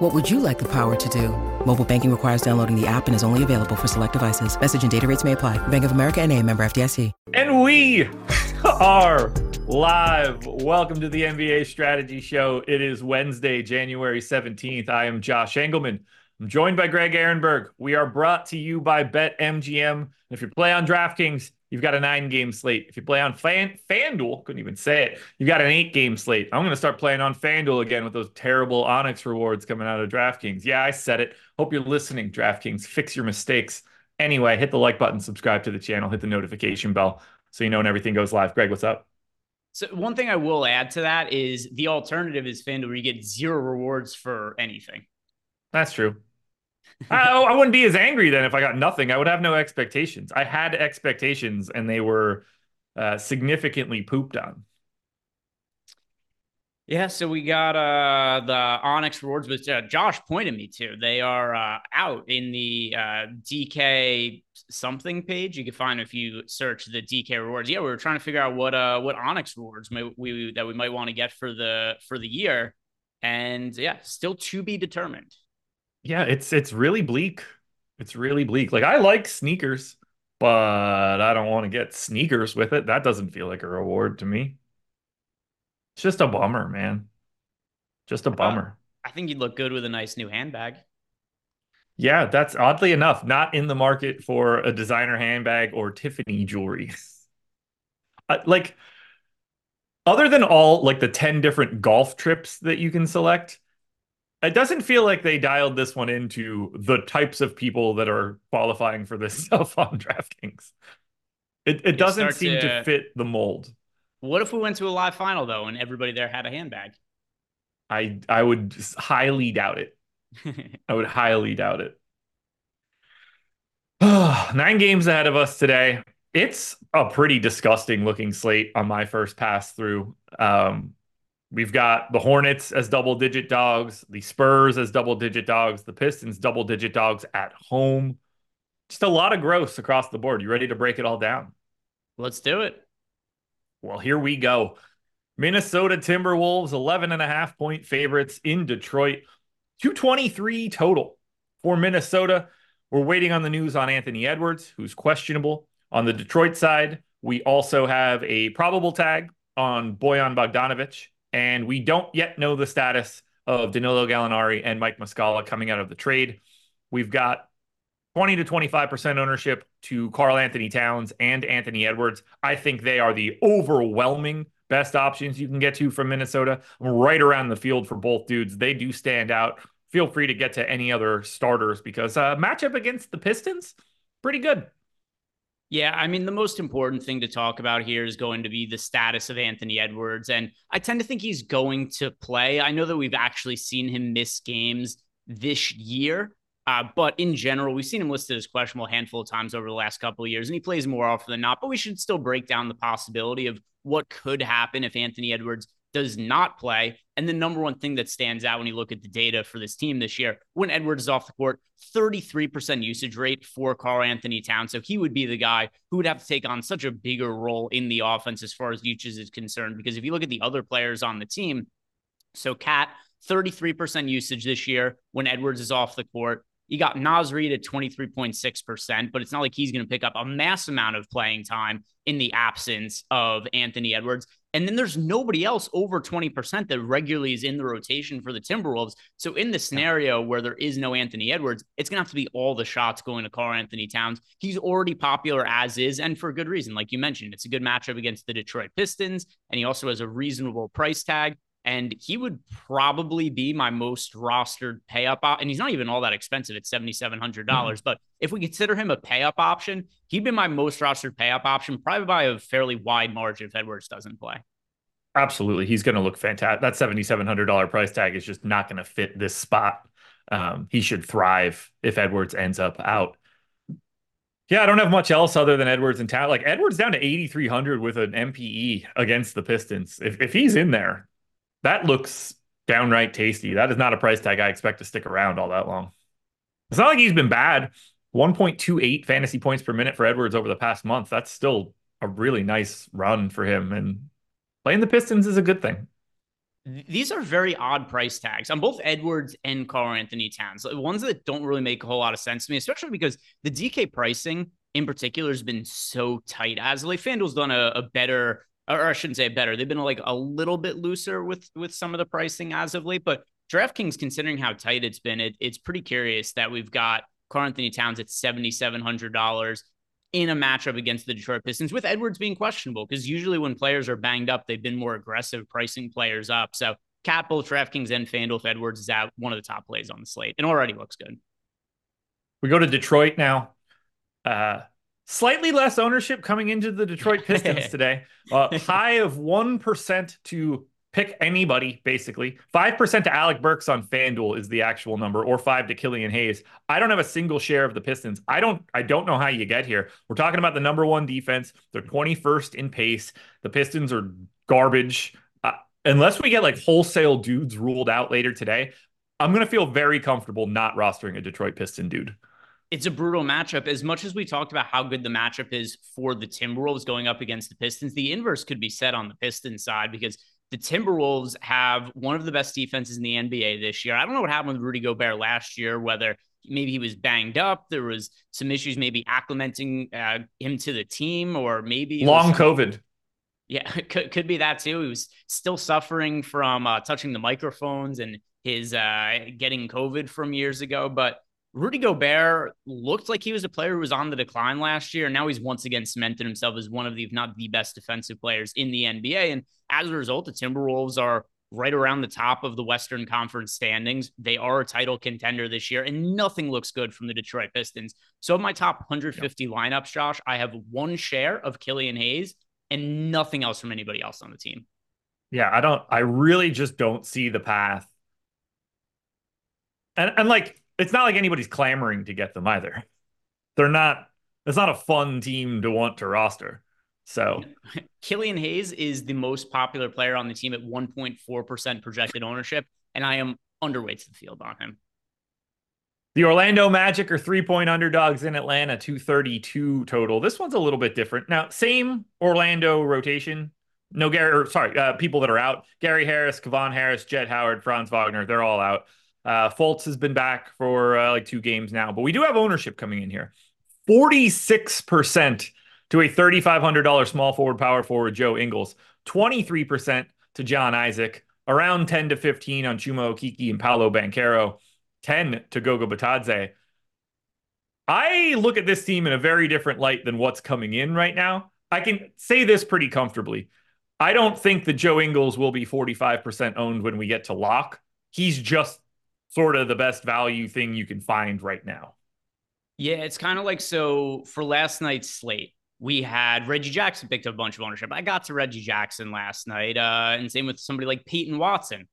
What would you like the power to do? Mobile banking requires downloading the app and is only available for select devices. Message and data rates may apply. Bank of America and a member FDIC. And we are live. Welcome to the NBA Strategy Show. It is Wednesday, January 17th. I am Josh Engleman. I'm joined by Greg Ehrenberg. We are brought to you by BetMGM. If you play on DraftKings, you've got a nine game slate. If you play on Fan FanDuel, couldn't even say it, you've got an eight game slate. I'm going to start playing on FanDuel again with those terrible Onyx rewards coming out of DraftKings. Yeah, I said it. Hope you're listening, DraftKings. Fix your mistakes. Anyway, hit the like button, subscribe to the channel, hit the notification bell so you know when everything goes live. Greg, what's up? So one thing I will add to that is the alternative is FanDuel where you get zero rewards for anything. That's true. I, I wouldn't be as angry then if I got nothing. I would have no expectations. I had expectations and they were uh, significantly pooped on. Yeah, so we got uh the Onyx rewards, which uh, Josh pointed me to. They are uh, out in the uh, DK something page. You can find if you search the DK rewards. Yeah, we were trying to figure out what uh what Onyx rewards may, we that we might want to get for the for the year, and yeah, still to be determined. Yeah, it's it's really bleak. It's really bleak. Like I like sneakers, but I don't want to get sneakers with it. That doesn't feel like a reward to me. It's just a bummer, man. Just a bummer. Uh, I think you'd look good with a nice new handbag. Yeah, that's oddly enough not in the market for a designer handbag or Tiffany jewelry. like other than all like the 10 different golf trips that you can select, it doesn't feel like they dialed this one into the types of people that are qualifying for this stuff on DraftKings. It it doesn't seem to... to fit the mold. What if we went to a live final though, and everybody there had a handbag? I I would highly doubt it. I would highly doubt it. Nine games ahead of us today. It's a pretty disgusting looking slate on my first pass through. Um, We've got the Hornets as double digit dogs, the Spurs as double digit dogs, the Pistons double digit dogs at home. Just a lot of gross across the board. You ready to break it all down? Let's do it. Well, here we go. Minnesota Timberwolves, 11 and a half point favorites in Detroit, 223 total for Minnesota. We're waiting on the news on Anthony Edwards, who's questionable. On the Detroit side, we also have a probable tag on Bojan Bogdanovic and we don't yet know the status of Danilo Gallinari and Mike Muscala coming out of the trade. We've got 20 to 25% ownership to Karl-Anthony Towns and Anthony Edwards. I think they are the overwhelming best options you can get to from Minnesota. Right around the field for both dudes. They do stand out. Feel free to get to any other starters because uh, matchup against the Pistons, pretty good. Yeah, I mean, the most important thing to talk about here is going to be the status of Anthony Edwards. And I tend to think he's going to play. I know that we've actually seen him miss games this year. Uh, but in general, we've seen him listed as questionable a handful of times over the last couple of years, and he plays more often than not. But we should still break down the possibility of what could happen if Anthony Edwards does not play. And the number one thing that stands out when you look at the data for this team this year, when Edwards is off the court, 33% usage rate for Karl-Anthony Towns. So he would be the guy who would have to take on such a bigger role in the offense as far as usage is concerned. Because if you look at the other players on the team, so KAT, 33% usage this year when Edwards is off the court. You got Naz Reid at 23.6%, but it's not like he's going to pick up a mass amount of playing time in the absence of Anthony Edwards. And then there's nobody else over 20% that regularly is in the rotation for the Timberwolves. So in the scenario where there is no Anthony Edwards, it's going to have to be all the shots going to Karl-Anthony Towns. He's already popular as is, and for good reason. Like you mentioned, it's a good matchup against the Detroit Pistons, and he also has a reasonable price tag and he would probably be my most rostered pay up. Op- and he's not even all that expensive at 7,700. dollars mm hmm But if we consider him a pay up option, he'd be my most rostered pay up option, probably by a fairly wide margin if Edwards doesn't play. Absolutely. He's going to look fantastic. That $7,700 price tag is just not going to fit this spot. Um, he should thrive if Edwards ends up out. Yeah, I don't have much else other than Edwards and town. Like Edwards down to 8,300 with an MPE against the Pistons. If, if he's in there, that looks downright tasty. That is not a price tag I expect to stick around all that long. It's not like he's been bad. 1.28 fantasy points per minute for Edwards over the past month. That's still a really nice run for him. And playing the Pistons is a good thing. These are very odd price tags on both Edwards and Karl-Anthony Towns. Ones that don't really make a whole lot of sense to me, especially because the DK pricing in particular has been so tight. As like FanDuel's done a, a better, or I shouldn't say better, they've been like a little bit looser with with some of the pricing as of late. But DraftKings, considering how tight it's been, it, it's pretty curious that we've got Karl-Anthony Towns at seventy seven hundred dollars in a matchup against the Detroit Pistons, with Edwards being questionable, because usually when players are banged up, they've been more aggressive pricing players up. So KAT both DraftKings and FanDuel if Edwards is out, one of the top plays on the slate, and already looks good. We go to Detroit now. Uh, slightly less ownership coming into the Detroit Pistons today. Uh, high of 1% to pick anybody, basically. 5% to Alec Burks on FanDuel is the actual number, or five to Killian Hayes. I don't have a single share of the Pistons. I don't I don't know how you get here. We're talking about the number one defense. They're 21st in pace. The Pistons are garbage. Uh, unless we get like wholesale dudes ruled out later today, I'm gonna feel very comfortable not rostering a Detroit Piston dude it's a brutal matchup. As much as we talked about how good the matchup is for the Timberwolves going up against the Pistons, the inverse could be said on the Pistons side because the Timberwolves have one of the best defenses in the NBA this year. I don't know what happened with Rudy Gobert last year, whether maybe he was banged up, there was some issues maybe acclimating uh, him to the team, or maybe long COVID. Yeah, could, could be that too. He was still suffering from uh, touching the microphones and his uh, getting COVID from years ago. But Rudy Gobert looked like he was a player who was on the decline last year. And now he's once again cemented himself as one of the, if not the best defensive players in the NBA. And as a result, the Timberwolves are right around the top of the Western Conference standings. They are a title contender this year, and nothing looks good from the Detroit Pistons. So, of my top 150 yep. lineups, Josh, I have one share of Killian Hayes and nothing else from anybody else on the team. Yeah, I don't, I really just don't see the path. And, and like, it's not like anybody's clamoring to get them either. They're not, it's not a fun team to want to roster. So Killian Hayes is the most popular player on the team at 1.4% projected ownership, and I am underweight to the field on him. The Orlando Magic are three point underdogs in Atlanta, 232 total. This one's a little bit different. Now, same Orlando rotation. No, Gary, or sorry, uh, people that are out Gary Harris, Kevon Harris, Jett Howard, Franz Wagner, they're all out. Uh, Fultz has been back for uh, like two games now, but we do have ownership coming in here. 46% to a $3,500 small forward power forward Joe Ingles, 23% to John Isaac, around 10 to 15 on Chuma Okeke and Paolo Banchero, 10 to Goga Bitadze. I look at this team in a very different light than what's coming in right now. I can say this pretty comfortably. I don't think that Joe Ingles will be 45% owned when we get to lock. He's just sort of the best value thing you can find right now. Yeah, it's kind of like so for last night's slate, we had Reggie Jackson picked up a bunch of ownership. I got to Reggie Jackson last night, uh, and same with somebody like Peyton Watson.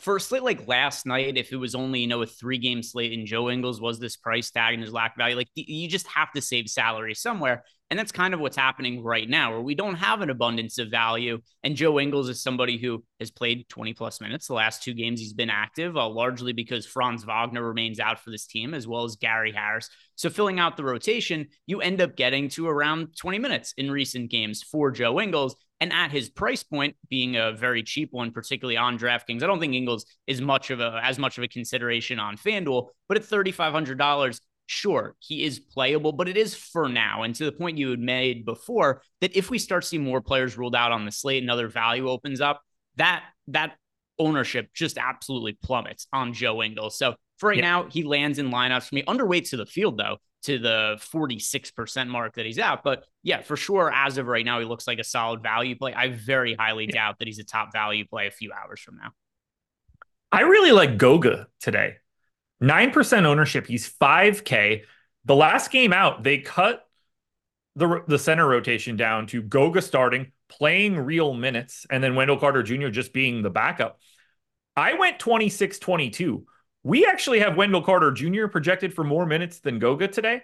For a slate like last night, if it was only you know a three game slate and Joe Ingles was this price tag and his lack of value, like you just have to save salary somewhere. And that's kind of what's happening right now, where we don't have an abundance of value. And Joe Ingles is somebody who has played 20 plus minutes the last two games. He's been active, uh, largely because Franz Wagner remains out for this team, as well as Gary Harris. So, filling out the rotation, you end up getting to around 20 minutes in recent games for Joe Ingles. And at his price point, being a very cheap one, particularly on DraftKings, I don't think Ingles is much of a as much of a consideration on FanDuel. But at $3,500, sure, he is playable, but it is for now. And to the point you had made before, that if we start seeing more players ruled out on the slate and other value opens up, that that ownership just absolutely plummets on Joe Ingles. So for right yeah. now, he lands in lineups for me. Underweight to the field though, to the 46% mark that he's at. But yeah, for sure, as of right now, he looks like a solid value play. I very highly yeah. doubt that he's a top value play a few hours from now. I really like Goga today. 9% ownership. He's 5K. The last game out, they cut the, the center rotation down to Goga starting, playing real minutes, and then Wendell Carter Jr. just being the backup. I went 26 22. We actually have Wendell Carter Jr. projected for more minutes than Goga today.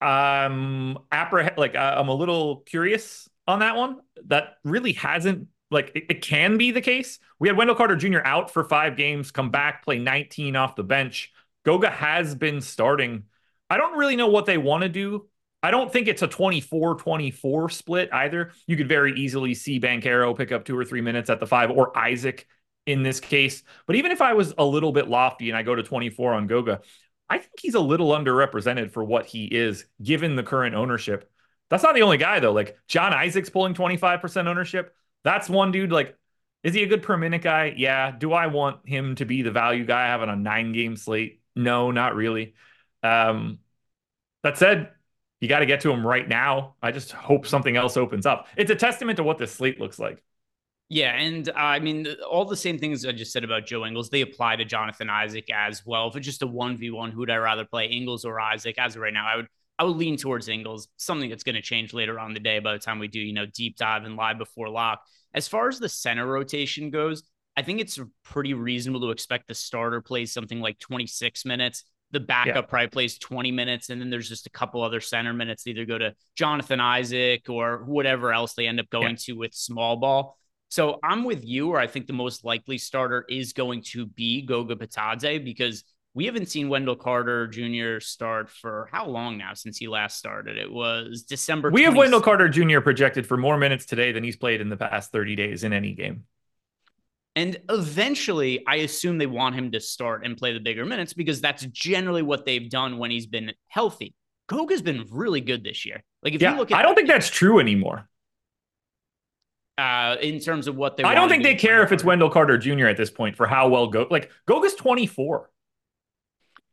um appreh- like uh, I'm a little curious on that one. That really hasn't like it, it, can be the case. We had Wendell Carter Jr. out for five games, come back, play 19 off the bench. Goga has been starting. I don't really know what they want to do. I don't think it's a 24 24 split either. You could very easily see Banchero pick up two or three minutes at the five or Isaac in this case. But even if I was a little bit lofty and I go to 24 on Goga, I think he's a little underrepresented for what he is given the current ownership. That's not the only guy though. Like John Isaac's pulling 25% ownership. That's one dude like is he a good per minute guy? Yeah. Do I want him to be the value guy having a nine game slate? No, not really. Um, that said, you got to get to him right now. I just hope something else opens up. It's a testament to what this slate looks like. Yeah, and uh, I mean all the same things I just said about Joe Ingles, they apply to Jonathan Isaac as well. If it's just a one v one, who'd I rather play, Ingles or Isaac? As of right now, I would I would lean towards Ingles. Something that's going to change later on the day by the time we do you know deep dive and live before lock. As far as the center rotation goes, I think it's pretty reasonable to expect the starter plays something like 26 minutes. The backup yeah. probably plays 20 minutes, and then there's just a couple other center minutes. either go to Jonathan Isaac or whatever else they end up going yeah. to with small ball. So I'm with you, or I think the most likely starter is going to be Goga Bitadze because we haven't seen Wendell Carter Jr. start for how long now since he last started? It was December. We 20- have Wendell Carter Jr. projected for more minutes today than he's played in the past 30 days in any game. And eventually, I assume they want him to start and play the bigger minutes because that's generally what they've done when he's been healthy. Goga's been really good this year. Like if yeah, you look at I don't think that's true anymore uh, in terms of what they. I don't think they care if it's Wendell Carter Jr. at this point for how well go like Goga's twenty four.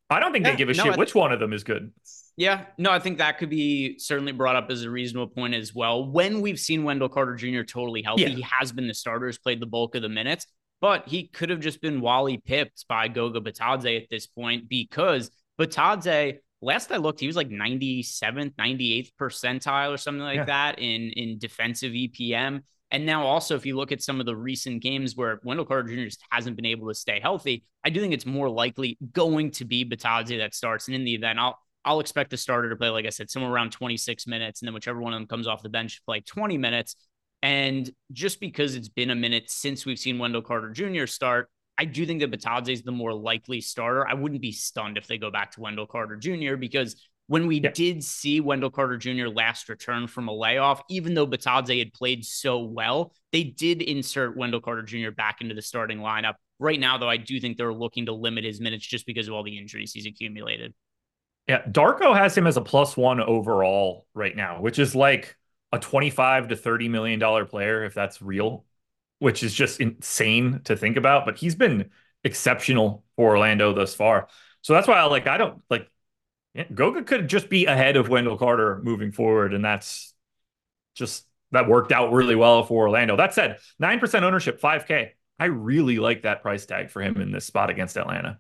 I don't think yeah, they give a no, shit which one of them is good. Yeah, no, I think that could be certainly brought up as a reasonable point as well. When we've seen Wendell Carter Jr. totally healthy, yeah. he has been the starter, has played the bulk of the minutes, but he could have just been Wally pipped by Goga Bitadze at this point because Bitadze, last I looked, he was like 97th, 98th percentile or something like yeah. that in in defensive EPM. And now also, if you look at some of the recent games where Wendell Carter Jr. just hasn't been able to stay healthy, I do think it's more likely going to be Bitadze that starts. And in the event, I'll I'll expect the starter to play, like I said, somewhere around 26 minutes, and then whichever one of them comes off the bench play 20 minutes. And just because it's been a minute since we've seen Wendell Carter Jr. start, I do think that Bitadze is the more likely starter. I wouldn't be stunned if they go back to Wendell Carter Jr. because when we did see Wendell Carter Jr. last return from a layoff, even though Bitadze had played so well, they did insert Wendell Carter Jr. back into the starting lineup. Right now, though, I do think they're looking to limit his minutes just because of all the injuries he's accumulated. Yeah, Darko has him as a plus one overall right now, which is like a 25 to 30 million dollar player if that's real, which is just insane to think about, but he's been exceptional for Orlando thus far. So that's why I like I don't like yeah, Goga could just be ahead of Wendell Carter moving forward, and that's just that worked out really well for Orlando. That said, nine percent ownership, five K. I really like that price tag for him in this spot against Atlanta.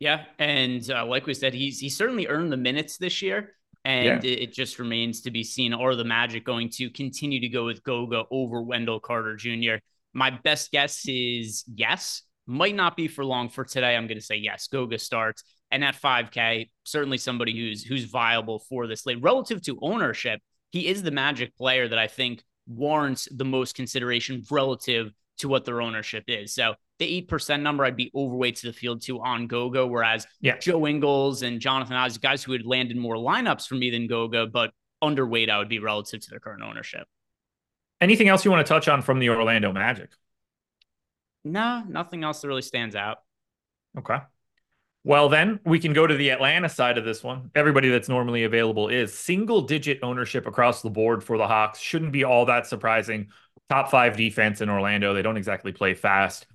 Yeah, and uh, like we said, he's he certainly earned the minutes this year, and yeah. it, it, just remains to be seen. Are the Magic going to continue to go with Goga over Wendell Carter Jr.? My best guess is yes. Might not be for long for today. I'm going to say yes. Goga starts. And at 5K, certainly somebody who's who's viable for this late. Relative to ownership, he is the magic player that I think warrants the most consideration relative to what their ownership is. So the 8% number, I'd be overweight to the field to on Goga, whereas yeah. Joe Ingles and Jonathan Oz, guys who had landed more lineups for me than Goga, but underweight, I would be relative to their current ownership. Anything else you want to touch on from the Orlando Magic? No, nothing else that really stands out. Okay. Well, then we can go to the Atlanta side of this one. Everybody that's normally available is single digit ownership across the board for the Hawks. Shouldn't be all that surprising. Top five defense in Orlando. They don't exactly play fast.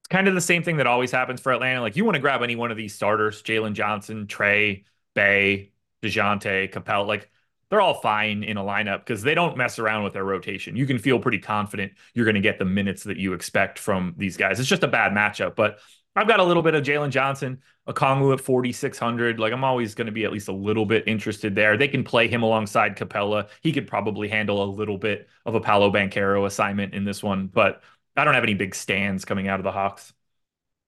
It's kind of the same thing that always happens for Atlanta. Like you want to grab any one of these starters Jalen Johnson, Trae, Bey, DeJounte, Capela. Like they're all fine in a lineup because they don't mess around with their rotation. You can feel pretty confident you're going to get the minutes that you expect from these guys. It's just a bad matchup. But I've got a little bit of Jalen Johnson, Okongwu at 4,600. Like I'm always going to be at least a little bit interested there. They can play him alongside Capela. He could probably handle a little bit of a Paolo Banchero assignment in this one, but I don't have any big stands coming out of the Hawks.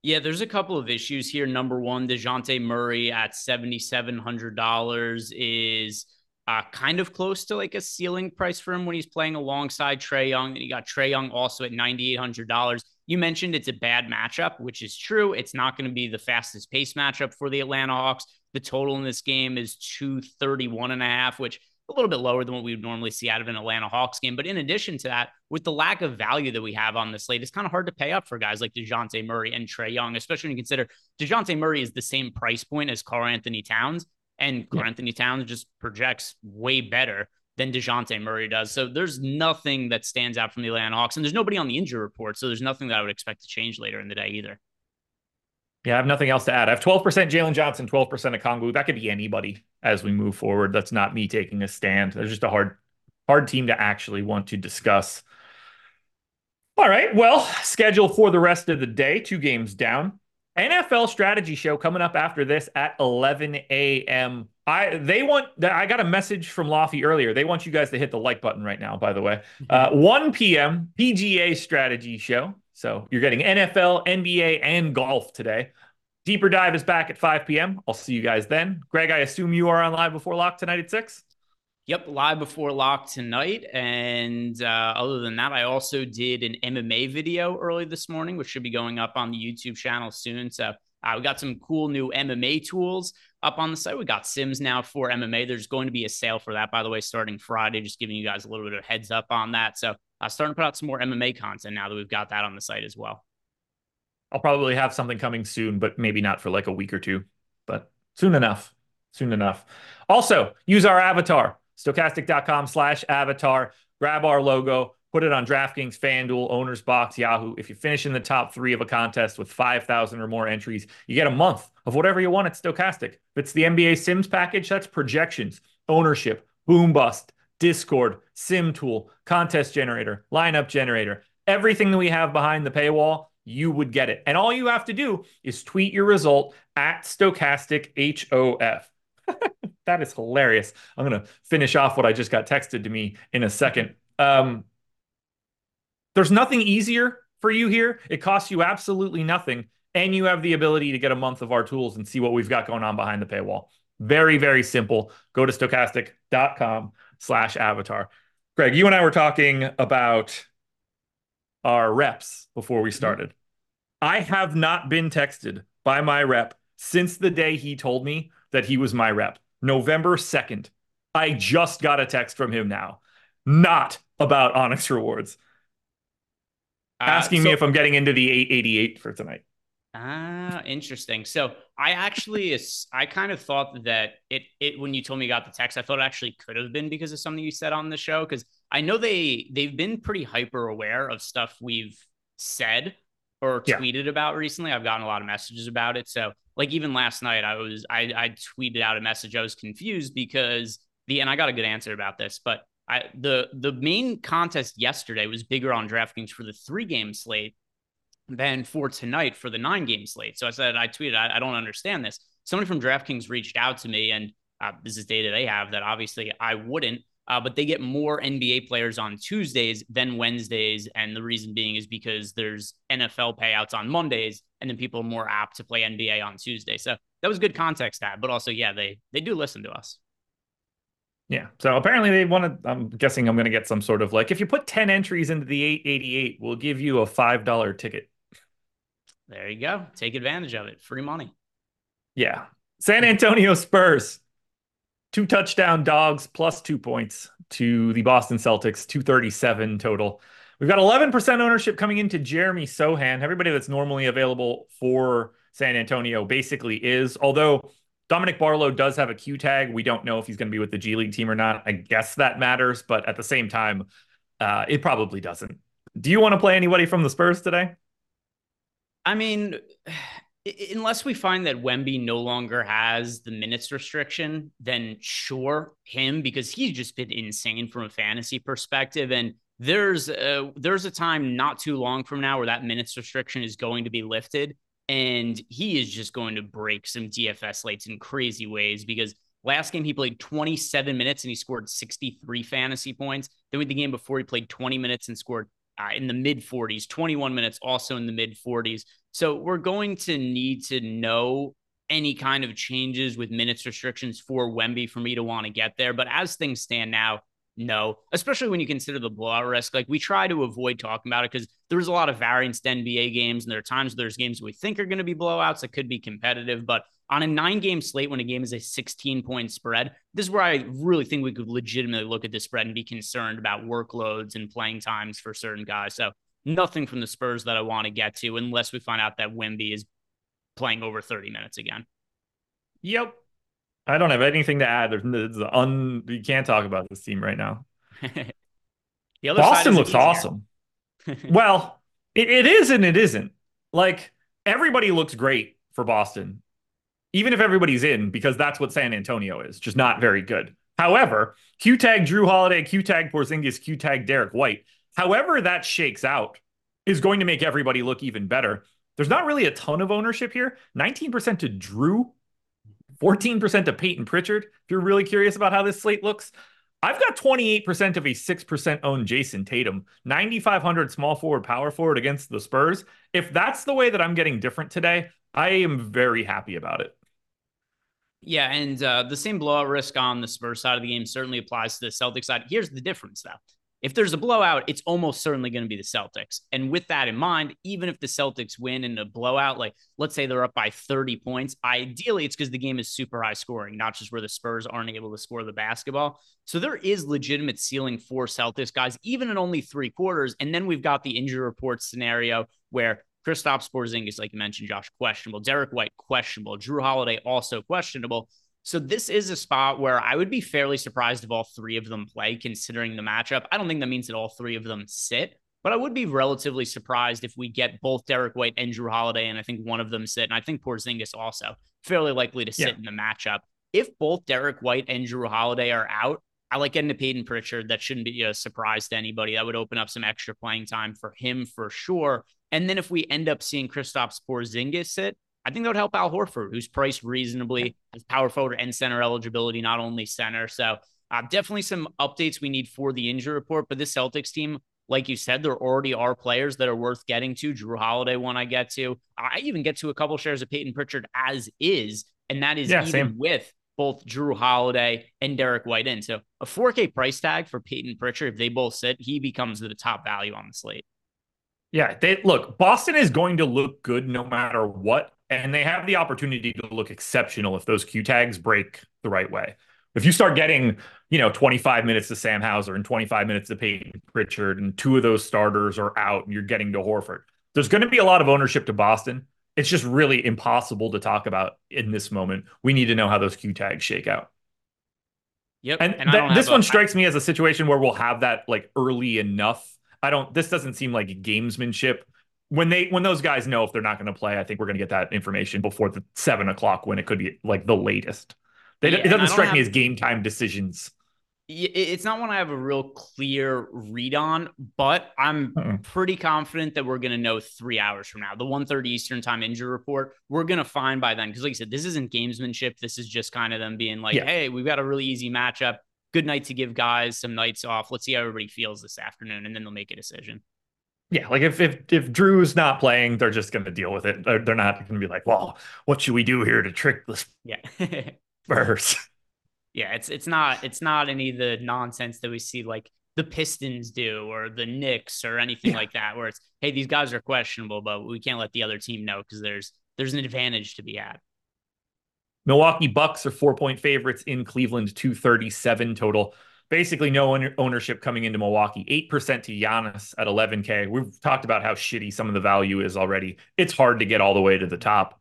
Yeah, there's a couple of issues here. Number one, DeJounte Murray at $7,700 is uh, kind of close to like a ceiling price for him when he's playing alongside Trae Young. And you got Trae Young also at $9,800. You mentioned it's a bad matchup, which is true. It's not going to be the fastest pace matchup for the Atlanta Hawks. The total in this game is 231 and a half, which a little bit lower than what we would normally see out of an Atlanta Hawks game. But in addition to that, with the lack of value that we have on the slate, it's kind of hard to pay up for guys like DeJounte Murray and Trae Young, especially when you consider DeJounte Murray is the same price point as Karl-Anthony Towns. And Karl-Anthony. Towns just projects way better than DeJounte Murray does. So there's nothing that stands out from the Atlanta Hawks. And there's nobody on the injury report. So there's nothing that I would expect to change later in the day either. Yeah, I have nothing else to add. I have 12% Jalen Johnson, 12% Okongwu. That could be anybody as we move forward. That's not me taking a stand. There's just a hard, hard team to actually want to discuss. All right. Well, schedule for the rest of the day, two games down. NFL strategy show coming up after this at 11 a.m. I they want I got a message from Lofty earlier. They want you guys to hit the like button right now, by the way. Mm-hmm. Uh, 1 p.m. PGA strategy show. So you're getting NFL, NBA, and golf today. Deeper dive is back at 5 p.m. I'll see you guys then. Greg, I assume you are on live before lock tonight at 6. Yep, live before lock tonight. And uh, other than that, I also did an MMA video early this morning, which should be going up on the YouTube channel soon. So uh, we got some cool new MMA tools up on the site. We got Sims now for MMA. There's going to be a sale for that, by the way, starting Friday. Just giving you guys a little bit of heads up on that. So uh, starting to put out some more MMA content now that we've got that on the site as well. I'll probably have something coming soon, but maybe not for like a week or two, but soon enough. Soon enough. Also, use our avatar, stokastic.com slash avatar. Grab our logo, put it on DraftKings, FanDuel, OwnersBox, Yahoo. If you finish in the top three of a contest with 5,000 or more entries, you get a month of whatever you want at Stokastic. If it's the NBA Sims package, that's projections, ownership, boom bust, Discord, Sim Tool, contest generator, lineup generator, everything that we have behind the paywall you would get it. And all you have to do is tweet your result at Stokastic HOF. that is hilarious. I'm going to finish off what I just got texted to me in a second. Um, there's nothing easier for you here. It costs you absolutely nothing. And you have the ability to get a month of our tools and see what we've got going on behind the paywall. Very, very simple. Go to stokastic.com slash avatar. Greg, you and I were talking about our reps before we mm-hmm. started. Mm-hmm. I have not been texted by my rep since the day he told me that he was my rep, November 2nd. I just got a text from him now, not about Onyx rewards, uh, asking so, me if I'm getting into the 888 for tonight. Ah, interesting. So I actually, I kind of thought that it, it when you told me you got the text, I thought it actually could have been because of something you said on the show. Because I know they they've been pretty hyper aware of stuff we've said or tweeted yeah. about recently. I've gotten a lot of messages about it. So like even last night, I was I I tweeted out a message. I was confused because the and I got a good answer about this, but I the the main contest yesterday was bigger on DraftKings for the three game slate than for tonight for the nine game slate. So I said I tweeted I, I don't understand this. Somebody from DraftKings reached out to me and uh, this is data they have that obviously I wouldn't uh, but they get more NBA players on Tuesdays than Wednesdays. And the reason being is because there's NFL payouts on Mondays, and then people are more apt to play NBA on Tuesday. So that was good context that, but also, yeah, they they do listen to us. Yeah. So apparently they want to. I'm guessing I'm going to get some sort of like if you put 10 entries into the 888, we'll give you a $5 ticket. There you go. Take advantage of it. Free money. Yeah. San Antonio Spurs two touchdown dogs plus two points to the Boston Celtics, 237 total. We've got 11% ownership coming into Jeremy Sochan. Everybody that's normally available for San Antonio basically is, although Dominic Barlow does have a Q tag. We don't know if he's going to be with the G League team or not. I guess that matters, but at the same time, uh, it probably doesn't. Do you want to play anybody from the Spurs today? I mean, unless we find that Wemby no longer has the minutes restriction, then sure, him because he's just been insane from a fantasy perspective. And there's a, there's a time not too long from now where that minutes restriction is going to be lifted, and he is just going to break some DFS slates in crazy ways because last game he played 27 minutes and he scored 63 fantasy points. Then with the game before he played 20 minutes and scored uh, in the mid 40s, 21 minutes also in the mid 40s. So we're going to need to know any kind of changes with minutes restrictions for Wemby for me to want to get there. But as things stand now, no, especially when you consider the blowout risk. Like we try to avoid talking about it because there's a lot of variance to NBA games, and there are times there's games we think are going to be blowouts that could be competitive. But on a nine game slate, when a game is a 16 point spread, this is where I really think we could legitimately look at the spread and be concerned about workloads and playing times for certain guys. So nothing from the Spurs that I want to get to unless we find out that Wemby is playing over 30 minutes again. Yep. I don't have anything to add. There's, un, you can't talk about this team right now. Boston looks awesome. well, it, it is and it isn't. Like everybody looks great for Boston, even if everybody's in, because that's what San Antonio is, just not very good. However, Q tag Jrue Holiday, Q tag Porzingis, Q tag Derrick White. However, that shakes out is going to make everybody look even better. There's not really a ton of ownership here. 19% to Jrue, 14% to Payton Pritchard. If you're really curious about how this slate looks, I've got 28% of a 6% owned Jayson Tatum, 9,500 small forward, power forward against the Spurs. If that's the way that I'm getting different today, I am very happy about it. Yeah, and uh, the same blowout risk on the Spurs side of the game certainly applies to the Celtics side. Here's the difference, though if there's a blowout, it's almost certainly going to be the Celtics. And with that in mind, even if the Celtics win in a blowout, like let's say they're up by 30 points, ideally it's because the game is super high scoring, not just where the Spurs aren't able to score the basketball. So there is legitimate ceiling for Celtics guys, even in only three quarters. And then we've got the injury report scenario where Kristaps Porzingis, like you mentioned, Josh, questionable. Derrick White, questionable. Jrue Holiday, also questionable. So this is a spot where I would be fairly surprised if all three of them play, considering the matchup. I don't think that means that all three of them sit, but I would be relatively surprised if we get both Derrick White and Jrue Holiday, and I think one of them sit, and I think Porzingis also fairly likely to sit yeah. in the matchup. If both Derrick White and Jrue Holiday are out, I like getting to Payton Pritchard. That shouldn't be a surprise to anybody. That would open up some extra playing time for him for sure. And then if we end up seeing Kristaps Porzingis sit, I think that would help Al Horford, who's priced reasonably, as power forward and center eligibility, not only center. So uh, definitely some updates we need for the injury report. But this Celtics team, like you said, there already are players that are worth getting to. Jrue Holiday, one I get to. I even get to a couple shares of Payton Pritchard as is, and that is yeah, even same. with both Jrue Holiday and Derrick White in. So a 4K price tag for Payton Pritchard, if they both sit, he becomes the top value on the slate. Yeah, they look, Boston is going to look good no matter what and they have the opportunity to look exceptional if those Q tags break the right way. If you start getting, you know, 25 minutes to Sam Hauser and 25 minutes to Payton Pritchard, and two of those starters are out, and you're getting to Horford, there's going to be a lot of ownership to Boston. It's just really impossible to talk about in this moment. We need to know how those Q tags shake out. Yep. And, and th- this one strikes me as a situation where we'll have that like early enough. I don't, this doesn't seem like gamesmanship when they when those guys know if they're not going to play, I think we're going to get that information before the seven o'clock when it could be like the latest. They, yeah, it doesn't strike have, me as game time decisions. It's not one I have a real clear read on, but I'm uh-uh. pretty confident that we're going to know three hours from now. The 1.30 Eastern time injury report, we're going to find by then. Because like I said, this isn't gamesmanship. This is just kind of them being like, yeah. hey, we've got a really easy matchup. Good night to give guys some nights off. Let's see how everybody feels this afternoon. And then they'll make a decision. Yeah, like if if if Jrue's not playing, they're just going to deal with it. They're, they're not going to be like, "Well, what should we do here to trick this?" Yeah, Spurs. Yeah, it's it's not it's not any of the nonsense that we see like the Pistons do or the Knicks or anything yeah. like that, where it's hey, these guys are questionable, but we can't let the other team know because there's there's an advantage to be had. Milwaukee Bucks are four point favorites in Cleveland, two thirty seven total basically no ownership coming into Milwaukee. 8% to Giannis at 11K. We've talked about how shitty some of the value is already. It's hard to get all the way to the top.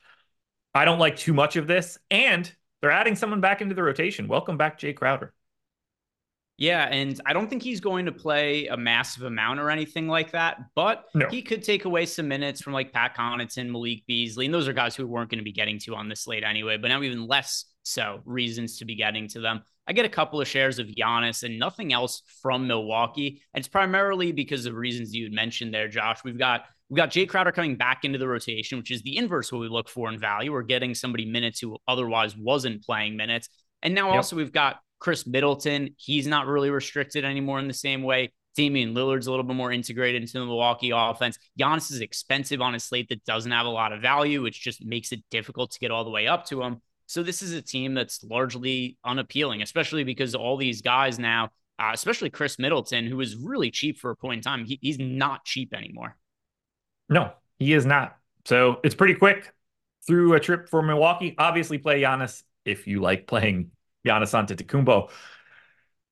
I don't like too much of this. And they're adding someone back into the rotation. Welcome back, Jay Crowder. Yeah, and I don't think he's going to play a massive amount or anything like that, but no. he could take away some minutes from like Pat Connaughton, Malik Beasley, and those are guys who weren't going to be getting to on this slate anyway, but now even less so reasons to be getting to them. I get a couple of shares of Giannis and nothing else from Milwaukee. And it's primarily because of reasons you had mentioned there, Josh. We've got we've got Jay Crowder coming back into the rotation, which is the inverse of what we look for in value. We're getting somebody minutes who otherwise wasn't playing minutes. And now yep. also we've got Khris Middleton. He's not really restricted anymore in the same way. Damian Lillard's a little bit more integrated into the Milwaukee offense. Giannis is expensive on a slate that doesn't have a lot of value, which just makes it difficult to get all the way up to him. So this is a team that's largely unappealing, especially because all these guys now, uh, especially Khris Middleton, who was really cheap for a point in time, he, he's not cheap anymore. No, he is not. So it's pretty quick through a trip for Milwaukee. Obviously, play Giannis if you like playing Giannis Antetokounmpo.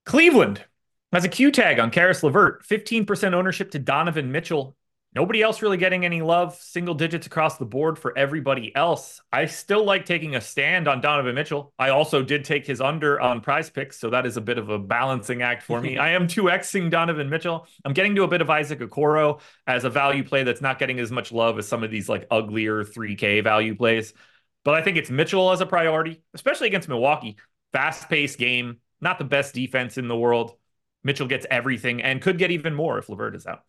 Cleveland has a Q tag on Caris LeVert, 15% ownership to Donovan Mitchell. Nobody else really getting any love, single digits across the board for everybody else. I still like taking a stand on Donovan Mitchell. I also did take his under on PrizePicks, so that is a bit of a balancing act for me. I am 2xing Donovan Mitchell. I'm getting to a bit of Isaac Okoro as a value play that's not getting as much love as some of these like uglier 3K value plays. But I think it's Mitchell as a priority, especially against Milwaukee. Fast paced game, not the best defense in the world. Mitchell gets everything and could get even more if LeVert is out.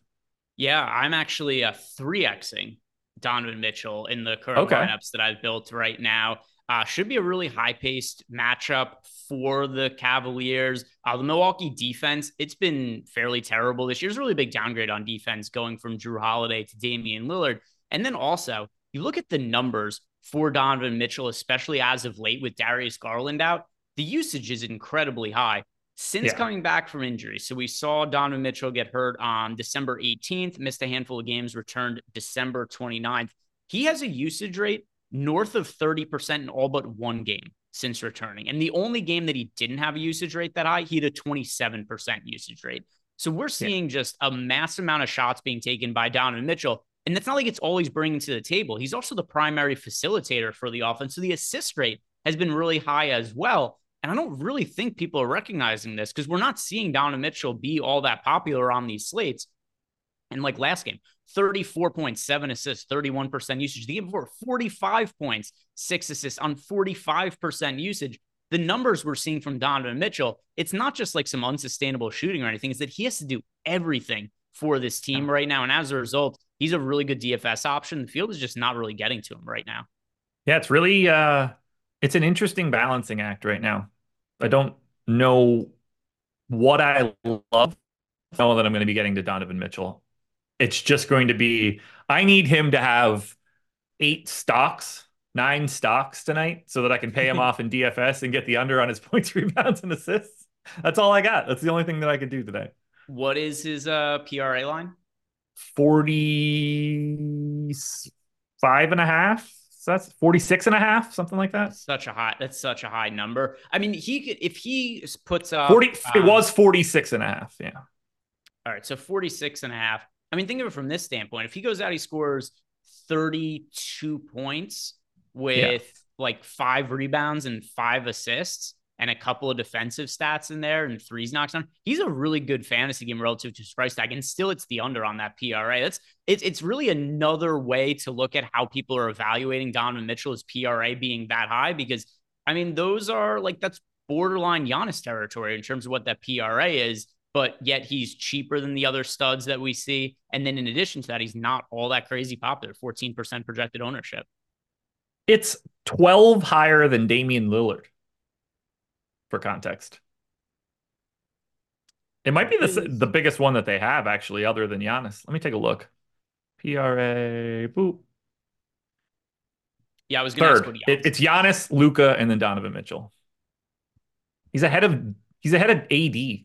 Yeah, I'm actually a 3Xing Donovan Mitchell in the current okay. lineups that I've built right now. Uh, should be a really high paced matchup for the Cavaliers. Uh, the Milwaukee defense, it's been fairly terrible this year. It's a really big downgrade on defense going from Jrue Holiday to Damian Lillard. And then also, you look at the numbers for Donovan Mitchell, especially as of late with Darius Garland out, the usage is incredibly high since yeah. coming back from injury. So we saw Donovan Mitchell get hurt on December 18th, missed a handful of games, returned December 29th. He has a usage rate north of 30% in all but one game since returning. And the only game that he didn't have a usage rate that high, he had a 27% usage rate. So we're seeing yeah. just a mass amount of shots being taken by Donovan Mitchell. And that's not like it's always bringing to the table. He's also the primary facilitator for the offense. So the assist rate has been really high as well. And I don't really think people are recognizing this because we're not seeing Donovan Mitchell be all that popular on these slates. And like last game, 34.7 assists, 31% usage. The game before, 45 points, six assists on 45% usage. The numbers we're seeing from Donovan Mitchell, it's not just like some unsustainable shooting or anything, it's that he has to do everything for this team right now. And as a result, he's a really good DFS option. The field is just not really getting to him right now. Yeah, it's really uh it's an interesting balancing act right now. I don't know what I love. Know that I'm going to be getting to Donovan Mitchell. It's just going to be I need him to have eight stocks, nine stocks tonight, so that I can pay him off in DFS and get the under on his points, rebounds, and assists. That's all I got. That's the only thing that I can do today. What is his uh PRA line? 45 and a half. So that's 46 and a half, something like that. Such a high, that's such a high number. I mean, he could, if he puts up 40, um, it was 46 and a half. Yeah. All right. So 46 and a half. I mean, think of it from this standpoint. If he goes out, he scores 32 points with yeah. like five rebounds and five assists and a couple of defensive stats in there and threes knocks down. He's a really good fantasy game relative to his price tag, and still it's the under on that PRA. That's it's it's really another way to look at how people are evaluating Donovan Mitchell's PRA being that high because I mean those are like that's borderline Giannis territory in terms of what that PRA is. But yet he's cheaper than the other studs that we see. And then in addition to that, he's not all that crazy popular, 14% projected ownership. It's 12 higher than Damian Lillard for context. It might be the the biggest one that they have actually, other than Giannis. Let me take a look. PRA boop. Yeah, I was going Third. Giannis. It, it's Giannis, Luka, and then Donovan Mitchell. He's ahead of he's ahead of AD.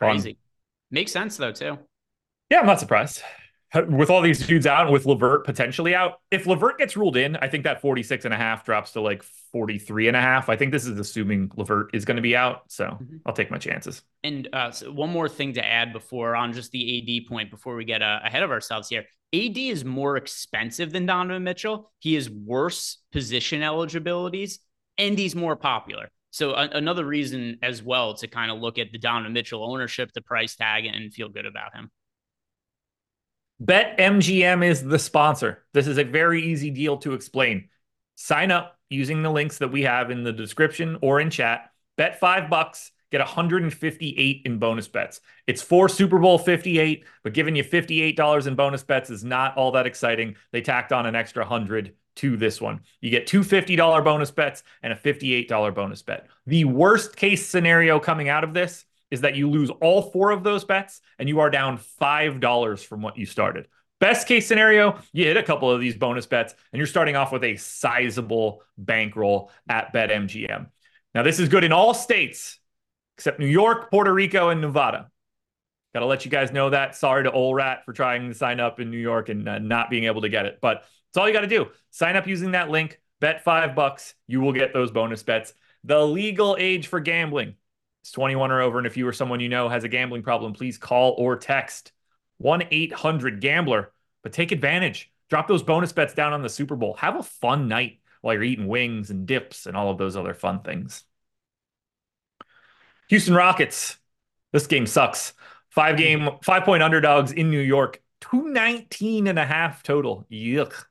Crazy. Fun. Makes sense though too. Yeah, I'm not surprised. With all these dudes out with LeVert potentially out, if LeVert gets ruled in, I think that 46 and a half drops to like 43 and a half. I think this is assuming LeVert is going to be out. So mm-hmm. I'll take my chances. And uh, so one more thing to add before on just the AD point before we get uh, ahead of ourselves here. AD is more expensive than Donovan Mitchell. He has worse position eligibilities and he's more popular. So a- another reason as well to kind of look at the Donovan Mitchell ownership, the price tag, and feel good about him. Bet MGM is the sponsor. This is a very easy deal to explain. Sign up using the links that we have in the description or in chat. Bet five bucks, get 158 in bonus bets. It's for Super Bowl 58, but giving you $58 in bonus bets is not all that exciting. They tacked on an extra 100 to this one. You get two $50 bonus bets and a $58 bonus bet. The worst case scenario coming out of this is that you lose all four of those bets and you are down $5 from what you started. Best case scenario, you hit a couple of these bonus bets and you're starting off with a sizable bankroll at BetMGM. Now, this is good in all states except New York, Puerto Rico, and Nevada. Got to let you guys know that. Sorry to Olrat for trying to sign up in New York and uh, not being able to get it. But it's all you got to do. Sign up using that link, bet five bucks. You will get those bonus bets. The legal age for gambling is 21 or over. And if you or someone you know has a gambling problem, please call or text 1 800 Gambler. But take advantage. Drop those bonus bets down on the Super Bowl. Have a fun night while you're eating wings and dips and all of those other fun things. Houston Rockets. This game sucks. Five game, five point underdogs in New York. 219 and a half total. Yuck.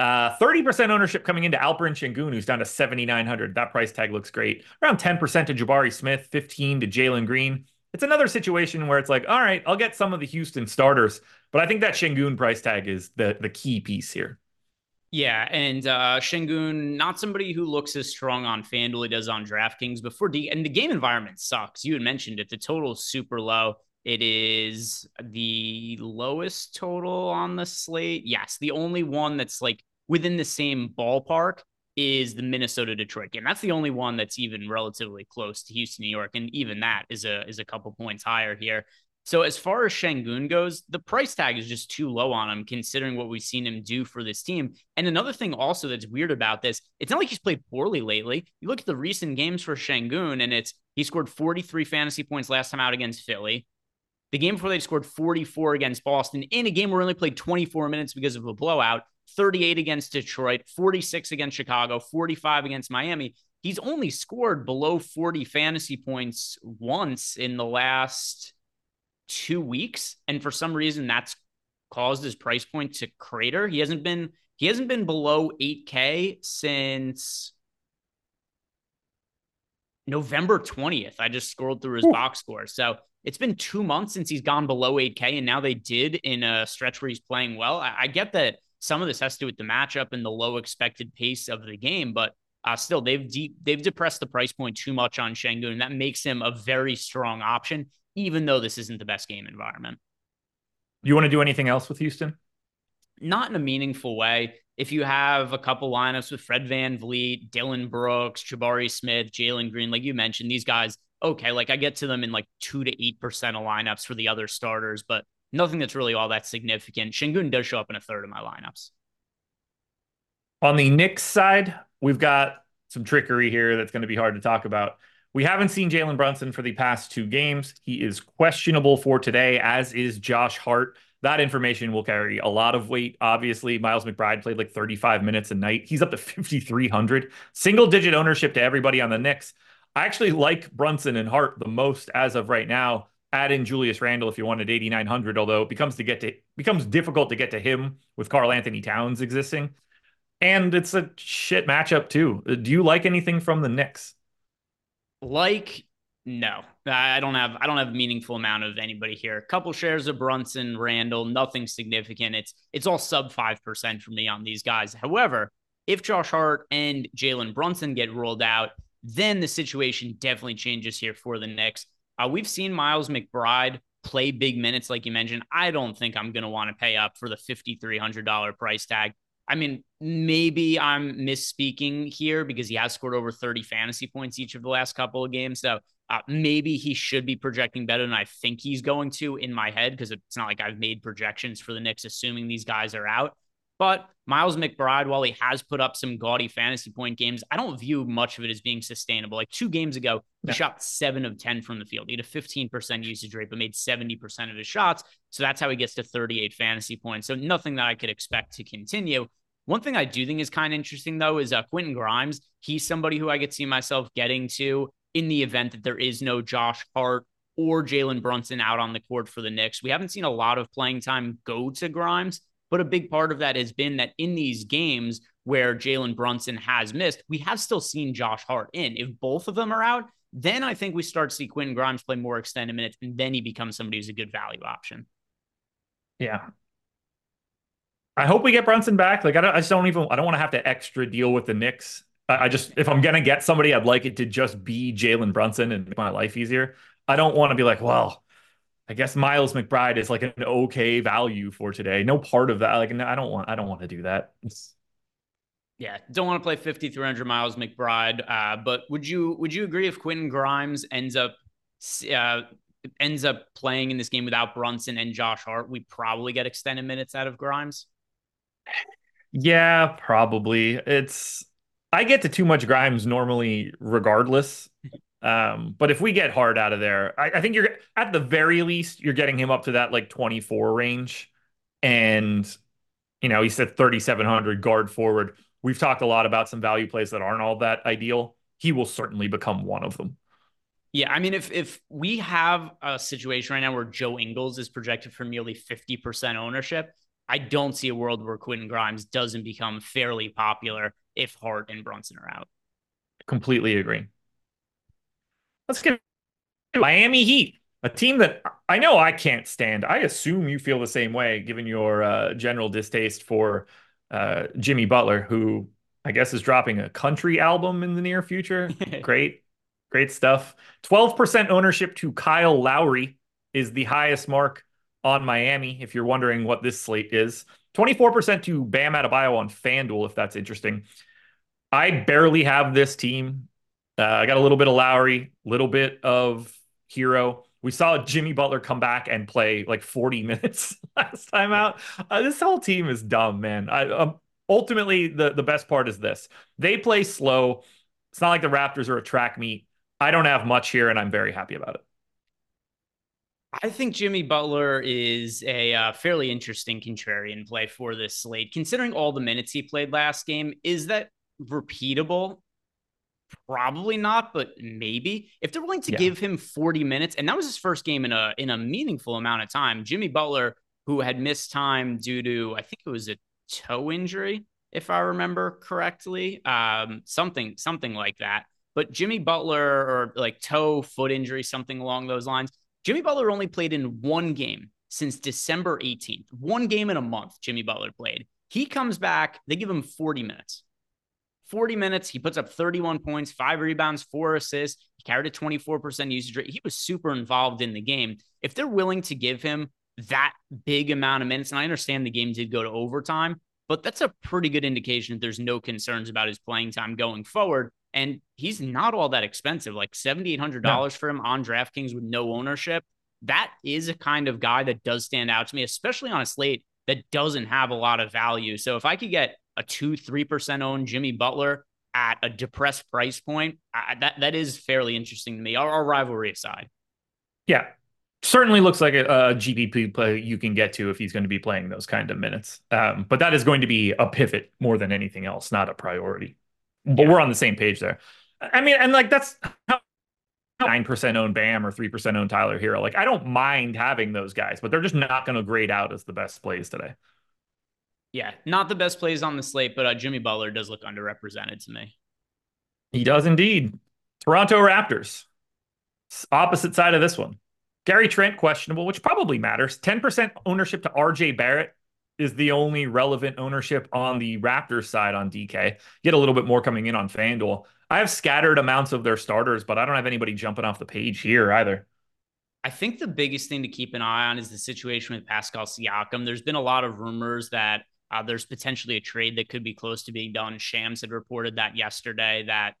Uh, 30% ownership coming into Alperen Sengun, who's down to 7,900. That price tag looks great. Around 10% to Jabari Smith, 15 to Jalen Green. It's another situation where it's like, all right, I'll get some of the Houston starters, but I think that Sengun price tag is the the key piece here. Yeah, and uh Sengun, not somebody who looks as strong on FanDuel he does on DraftKings before and the game environment sucks. You had mentioned it. The total is super low. It is the lowest total on the slate. Yes, the only one that's like within the same ballpark is the Minnesota Detroit game. That's the only one that's even relatively close to Houston, New York, and even that is a is a couple points higher here. So as far as Sengun goes, the price tag is just too low on him, considering what we've seen him do for this team. And another thing also that's weird about this, it's not like he's played poorly lately. You look at the recent games for Sengun, and it's he scored 43 fantasy points last time out against Philly. The game before they scored 44 against Boston in a game where only played 24 minutes because of a blowout, 38 against Detroit, 46 against Chicago, 45 against Miami. He's only scored below 40 fantasy points once in the last two weeks. And for some reason, that's caused his price point to crater. He hasn't been he hasn't been below 8K since November 20th. I just scrolled through his Ooh. box score. So it's been two months since he's gone below 8K, and now they did in a stretch where he's playing well. I, I get that some of this has to do with the matchup and the low expected pace of the game, but uh, still they've de- they've depressed the price point too much on Sengun, and that makes him a very strong option, even though this isn't the best game environment. You want to do anything else with Houston? Not in a meaningful way. If you have a couple lineups with Fred Van VanVleet, Dillon Brooks, Jabari Smith, Jalen Green, like you mentioned, these guys okay, like I get to them in like two to eight percent of lineups for the other starters, but nothing that's really all that significant. Sengun does show up in a third of my lineups. On the Knicks side, we've got some trickery here that's going to be hard to talk about. We haven't seen Jalen Brunson for the past two games. He is questionable for today, as is Josh Hart. That information will carry a lot of weight. Obviously, Miles McBride played like 35 minutes a night. He's up to 5,300. Single digit ownership to everybody on the Knicks. I actually like Brunson and Hart the most as of right now. Add in Julius Randle if you wanted 8,900, although it becomes to get to becomes difficult to get to him with Karl-Anthony Towns existing. And it's a shit matchup too. Uh, do you like anything from the Knicks? Like, no. I don't have I don't have a meaningful amount of anybody here. A couple shares of Brunson, Randle, nothing significant. It's it's all sub five percent for me on these guys. However, if Josh Hart and Jalen Brunson get rolled out, then the situation definitely changes here for the Knicks. Uh, we've seen Miles McBride play big minutes, like you mentioned. I don't think I'm going to want to pay up for the $5,300 price tag. I mean, maybe I'm misspeaking here because he has scored over 30 fantasy points each of the last couple of games. So uh, maybe he should be projecting better than I think he's going to in my head because it's not like I've made projections for the Knicks assuming these guys are out. But Miles McBride, while he has put up some gaudy fantasy point games, I don't view much of it as being sustainable. Like two games ago, he yeah. shot seven of 10 from the field. He had a 15% usage rate, but made 70% of his shots. So that's how he gets to 38 fantasy points. So nothing that I could expect to continue. One thing I do think is kind of interesting, though, is uh, Quentin Grimes. He's somebody who I could see myself getting to in the event that there is no Josh Hart or Jalen Brunson out on the court for the Knicks. We haven't seen a lot of playing time go to Grimes, but a big part of that has been that in these games where Jalen Brunson has missed, we have still seen Josh Hart in. If both of them are out, then I think we start to see Quentin Grimes play more extended minutes, and then he becomes somebody who's a good value option. Yeah. I hope we get Brunson back. Like I, don't, I just don't even I don't want to have to extra deal with the Knicks. I, I just if I'm gonna get somebody, I'd like it to just be Jalen Brunson and make my life easier. I don't want to be like, well, I guess Miles McBride is like an okay value for today. No part of that. Like I don't want I don't want to do that. It's, yeah, don't want to play 5300 Miles McBride. Uh, but would you would you agree if Quentin Grimes ends up uh, ends up playing in this game without Brunson and Josh Hart, we probably get extended minutes out of Grimes? Yeah, probably. It's I get to too much Grimes normally, regardless. Um, but if we get Hart out of there, I, I think you're at the very least you're getting him up to that like 24 range, and you know he said 3700 guard forward We've talked a lot about some value plays that aren't all that ideal. He will certainly become one of them. Yeah, I mean, if if we have a situation right now where Joe Ingles is projected for nearly 50% ownership, I don't see a world where Quentin Grimes doesn't become fairly popular if Hart and Brunson are out. Completely agree. Let's get Miami Heat, a team that I know I can't stand. I assume you feel the same way, given your uh, general distaste for uh, Jimmy Butler, who I guess is dropping a country album in the near future. great, great stuff. 12% ownership to Kyle Lowry is the highest mark on Miami, if you're wondering what this slate is. 24% to Bam Adebayo on FanDuel, if that's interesting. I barely have this team. Uh, I got a little bit of Lowry, little bit of Herro. We saw Jimmy Butler come back and play like 40 minutes last time out. Uh, this whole team is dumb, man. I, um, ultimately, the, the best part is this they play slow. It's not like the Raptors are a track meet. I don't have much here, and I'm very happy about it. I think Jimmy Butler is a uh, fairly interesting contrarian play for this slate, considering all the minutes he played last game. Is that repeatable? Probably not, but maybe if they're willing to yeah. give him 40 minutes, and that was his first game in a in a meaningful amount of time. Jimmy Butler, who had missed time due to I think it was a toe injury, if I remember correctly, um, something something like that. But Jimmy Butler or like toe foot injury, something along those lines. Jimmy Butler only played in one game since December 18th. One game in a month. Jimmy Butler played. He comes back. They give him 40 minutes. 40 minutes. He puts up 31 points, five rebounds, four assists. He carried a 24% usage rate. He was super involved in the game. If they're willing to give him that big amount of minutes, and I understand the game did go to overtime, but that's a pretty good indication that there's no concerns about his playing time going forward. And he's not all that expensive, like $7,800 no. for him on DraftKings with no ownership. That is a kind of guy that does stand out to me, especially on a slate that doesn't have a lot of value. So if I could get a two, 3% owned Jimmy Butler at a depressed price point, I, that, that is fairly interesting to me, our, our rivalry aside. Yeah. Certainly looks like a, a, GPP play you can get to if he's going to be playing those kind of minutes. Um, but that is going to be a pivot more than anything else, not a priority. But yeah. we're on the same page there. I mean, and like that's nine percent own Bam or three percent own Tyler Herro. Like I don't mind having those guys, but they're just not going to grade out as the best plays today. Yeah, not the best plays on the slate, but uh, Jimmy Butler does look underrepresented to me. He does indeed. Toronto Raptors, opposite side of this one. Gary Trent questionable, which probably matters. 10% ownership to RJ Barrett is the only relevant ownership on the Raptors side on DK. Get a little bit more coming in on FanDuel. I have scattered amounts of their starters, but I don't have anybody jumping off the page here either. I think the biggest thing to keep an eye on is the situation with Pascal Siakam. There's been a lot of rumors that uh, there's potentially a trade that could be close to being done. Shams had reported that yesterday that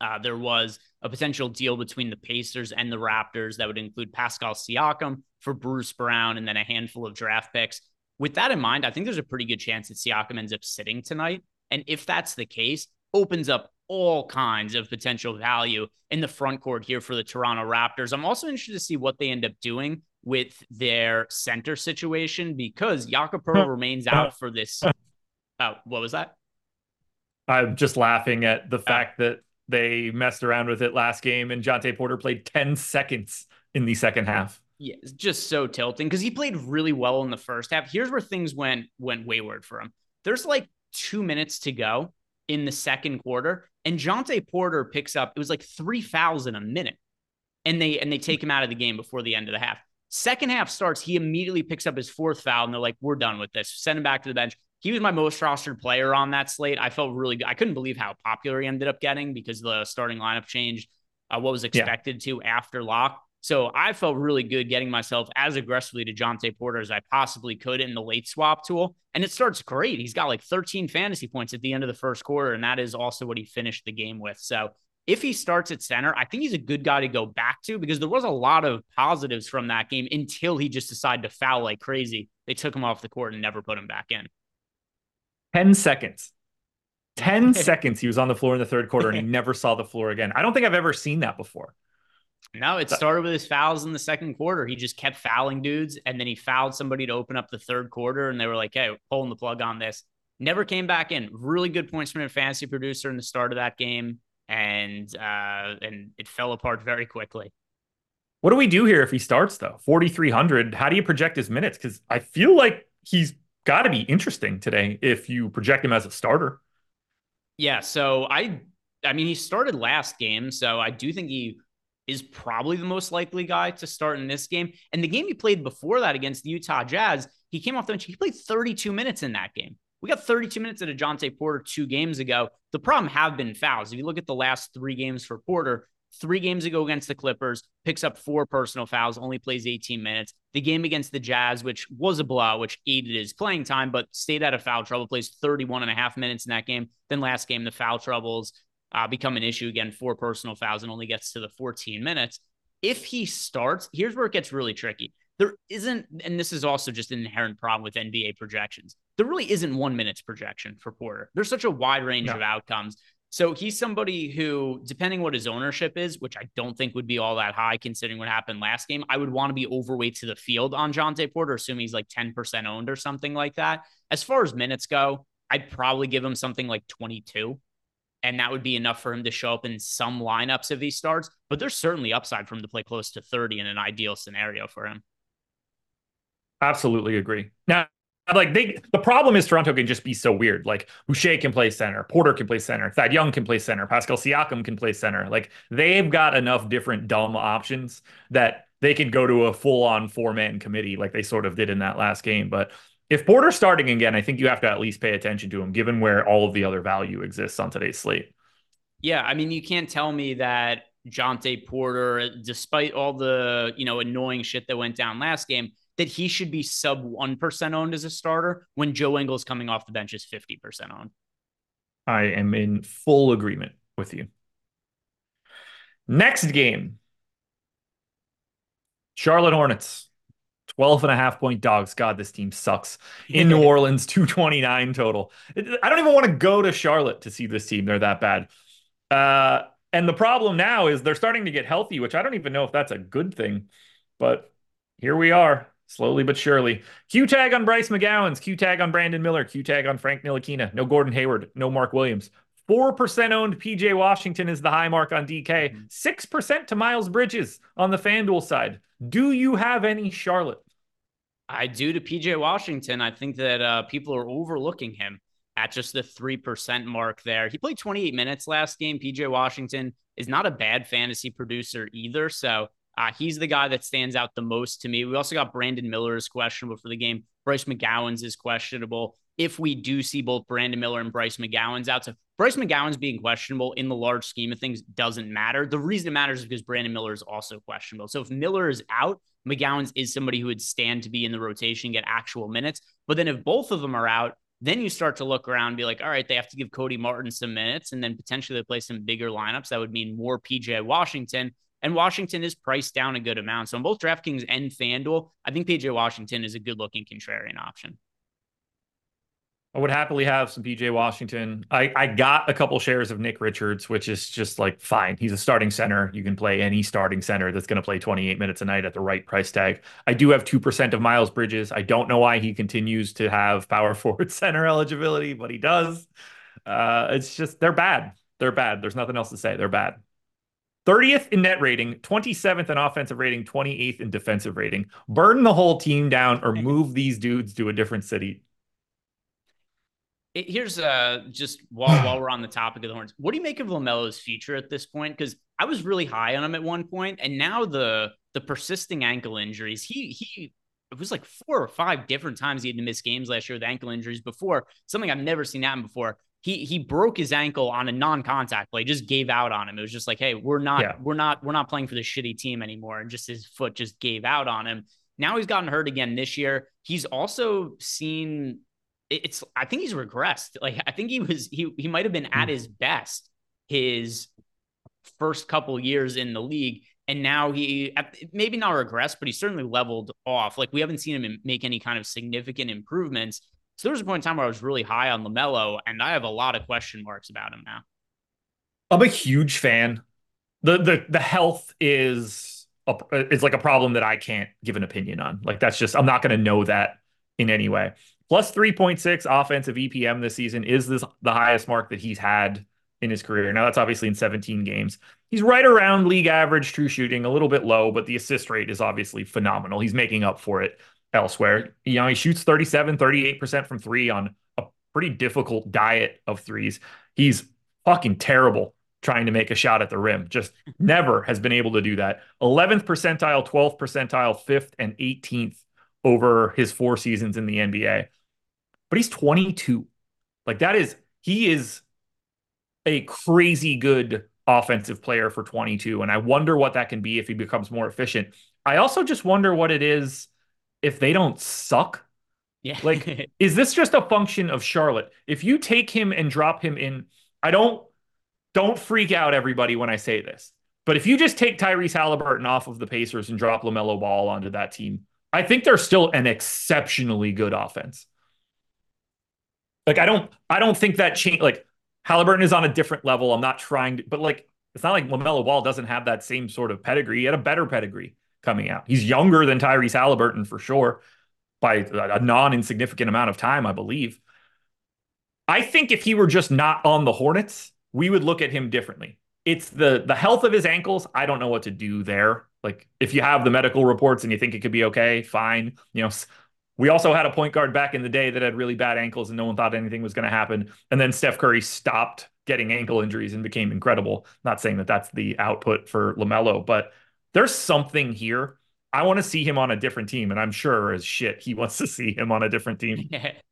uh, there was a potential deal between the Pacers and the Raptors that would include Pascal Siakam for Bruce Brown and then a handful of draft picks. With that in mind, I think there's a pretty good chance that Siakam ends up sitting tonight. And if that's the case, opens up all kinds of potential value in the front court here for the Toronto Raptors. I'm also interested to see what they end up doing with their center situation because Jakob remains out for this uh, Oh, what was that? I'm just laughing at the fact that they messed around with it last game and Jontay Porter played 10 seconds in the second half. Yeah, it's just so tilting because he played really well in the first half. Here's where things went went wayward for him. There's like two minutes to go in the second quarter, and Jontay Porter picks up. It was like three fouls in a minute, and they and they take him out of the game before the end of the half. Second half starts, he immediately picks up his fourth foul, and they're like, "We're done with this. Send him back to the bench." He was my most rostered player on that slate. I felt really good. I couldn't believe how popular he ended up getting because the starting lineup changed. Uh, what was expected yeah. to after lock. So I felt really good getting myself as aggressively to Jontay Porter as I possibly could in the late swap tool. And it starts great. He's got like 13 fantasy points at the end of the first quarter. And that is also what he finished the game with. So if he starts at center, I think he's a good guy to go back to because there was a lot of positives from that game until he just decided to foul like crazy. They took him off the court and never put him back in. 10 seconds. 10 seconds he was on the floor in the third quarter and he never saw the floor again. I don't think I've ever seen that before. No, it started with his fouls in the second quarter. He just kept fouling dudes, and then he fouled somebody to open up the third quarter, and they were like, "Hey, pulling the plug on this." Never came back in. Really good points from a fantasy producer in the start of that game, and uh, and it fell apart very quickly. What do we do here if he starts though? Forty three hundred. How do you project his minutes? Because I feel like he's got to be interesting today if you project him as a starter. Yeah. So I, I mean, he started last game, so I do think he is probably the most likely guy to start in this game. And the game he played before that against the Utah Jazz, he came off the bench. He played 32 minutes in that game. We got 32 minutes at a Jontay Porter two games ago. The problem have been fouls. If you look at the last three games for Porter, three games ago against the Clippers, picks up four personal fouls, only plays 18 minutes. The game against the Jazz, which was a blowout, which aided his playing time, but stayed out of foul trouble, plays 31 and a half minutes in that game. Then last game, the foul troubles uh, become an issue again, four personal fouls and only gets to the 14 minutes. If he starts, here's where it gets really tricky. There isn't, and this is also just an inherent problem with NBA projections. There really isn't one minute's projection for Porter. There's such a wide range no. of outcomes. So he's somebody who, depending what his ownership is, which I don't think would be all that high considering what happened last game, I would want to be overweight to the field on Jontay Porter, assuming he's like 10% owned or something like that. As far as minutes go, I'd probably give him something like 22 and that would be enough for him to show up in some lineups if he starts. But there's certainly upside for him to play close to 30 in an ideal scenario for him. Absolutely agree. Now, like they, the problem is Toronto can just be so weird. Like Boucher can play center, Porter can play center, Thad Young can play center, Pascal Siakam can play center. Like they've got enough different dumb options that they can go to a full on four man committee like they sort of did in that last game. But if Porter's starting again, I think you have to at least pay attention to him, given where all of the other value exists on today's slate. Yeah, I mean, you can't tell me that Jontay Porter, despite all the you know annoying shit that went down last game, that he should be sub one percent owned as a starter when Joe Ingles coming off the bench is fifty percent owned. I am in full agreement with you. Next game, Charlotte Hornets 12 and a half point dogs. God, this team sucks. In New Orleans, 229 total. I don't even want to go to Charlotte to see this team. They're that bad. Uh, and the problem now is they're starting to get healthy, which I don't even know if that's a good thing. But here we are, slowly but surely. Q tag on Bryce McGowens, Q tag on Brandon Miller, Q tag on Frank Ntilikina. No Gordon Hayward, no Mark Williams. 4% owned PJ Washington is the high mark on DK. 6% mm-hmm. to Miles Bridges on the FanDuel side. Do you have any Charlotte? I do to PJ Washington. I think that uh, people are overlooking him at just the 3% mark there. He played 28 minutes last game. PJ Washington is not a bad fantasy producer either. So uh, he's the guy that stands out the most to me. We also got Brandon Miller is questionable for the game. Bryce McGowens is questionable. If we do see both Brandon Miller and Bryce McGowens out, so Bryce McGowens being questionable in the large scheme of things doesn't matter. The reason it matters is because Brandon Miller is also questionable. So if Miller is out, McGowens is somebody who would stand to be in the rotation, get actual minutes. But then if both of them are out, then you start to look around and be like, all right, they have to give Cody Martin some minutes and then potentially they play some bigger lineups. That would mean more PJ Washington. And Washington is priced down a good amount. So on both DraftKings and FanDuel, I think PJ Washington is a good looking contrarian option. I would happily have some PJ Washington. I, I got a couple shares of Nick Richards, which is just like fine. He's a starting center. You can play any starting center that's going to play 28 minutes a night at the right price tag. I do have 2% of Miles Bridges. I don't know why he continues to have power forward center eligibility, but he does. Uh, it's just, they're bad. They're bad. There's nothing else to say. They're bad. 30th in net rating, 27th in offensive rating, 28th in defensive rating. Burn the whole team down or move these dudes to a different city it, here's uh just while while we're on the topic of the horns, what do you make of Lamelo's future at this point? Because I was really high on him at one point, and now the the persisting ankle injuries. He he it was like four or five different times he had to miss games last year with ankle injuries before something I've never seen happen before. He he broke his ankle on a non-contact play, just gave out on him. It was just like, hey, we're not yeah. we're not we're not playing for the shitty team anymore, and just his foot just gave out on him. Now he's gotten hurt again this year. He's also seen it's I think he's regressed. Like I think he was he he might have been at hmm. his best his first couple years in the league and now he maybe not regressed but he certainly leveled off like we haven't seen him make any kind of significant improvements so there was a point in time where i was really high on lamelo and i have a lot of question marks about him now i'm a huge fan the the the health is a, is like a problem that i can't give an opinion on like that's just i'm not going to know that in any way plus 3.6 offensive EPM this season is this the highest mark that he's had in his career. Now that's obviously in 17 games. He's right around league average true shooting, a little bit low, but the assist rate is obviously phenomenal. He's making up for it elsewhere. You know, he shoots 37, 38% from 3 on a pretty difficult diet of threes. He's fucking terrible trying to make a shot at the rim. Just never has been able to do that. 11th percentile, 12th percentile, 5th and 18th over his four seasons in the NBA. But he's 22. Like that is he is a crazy good offensive player for 22 and I wonder what that can be if he becomes more efficient. I also just wonder what it is if they don't suck. Yeah. like is this just a function of Charlotte? If you take him and drop him in I don't don't freak out everybody when I say this. But if you just take Tyrese Halliburton off of the Pacers and drop LaMelo Ball onto that team, I think they're still an exceptionally good offense. Like I don't I don't think that change like Halliburton is on a different level. I'm not trying to, but like it's not like LaMelo Ball doesn't have that same sort of pedigree. He had a better pedigree coming out. He's younger than Tyrese Halliburton for sure by a non-insignificant amount of time, I believe. I think if he were just not on the Hornets, we would look at him differently. It's the the health of his ankles. I don't know what to do there. Like if you have the medical reports and you think it could be okay, fine. You know, we also had a point guard back in the day that had really bad ankles and no one thought anything was going to happen. And then Steph Curry stopped getting ankle injuries and became incredible. Not saying that that's the output for LaMelo, but there's something here. I want to see him on a different team. And I'm sure as shit, he wants to see him on a different team. Yeah.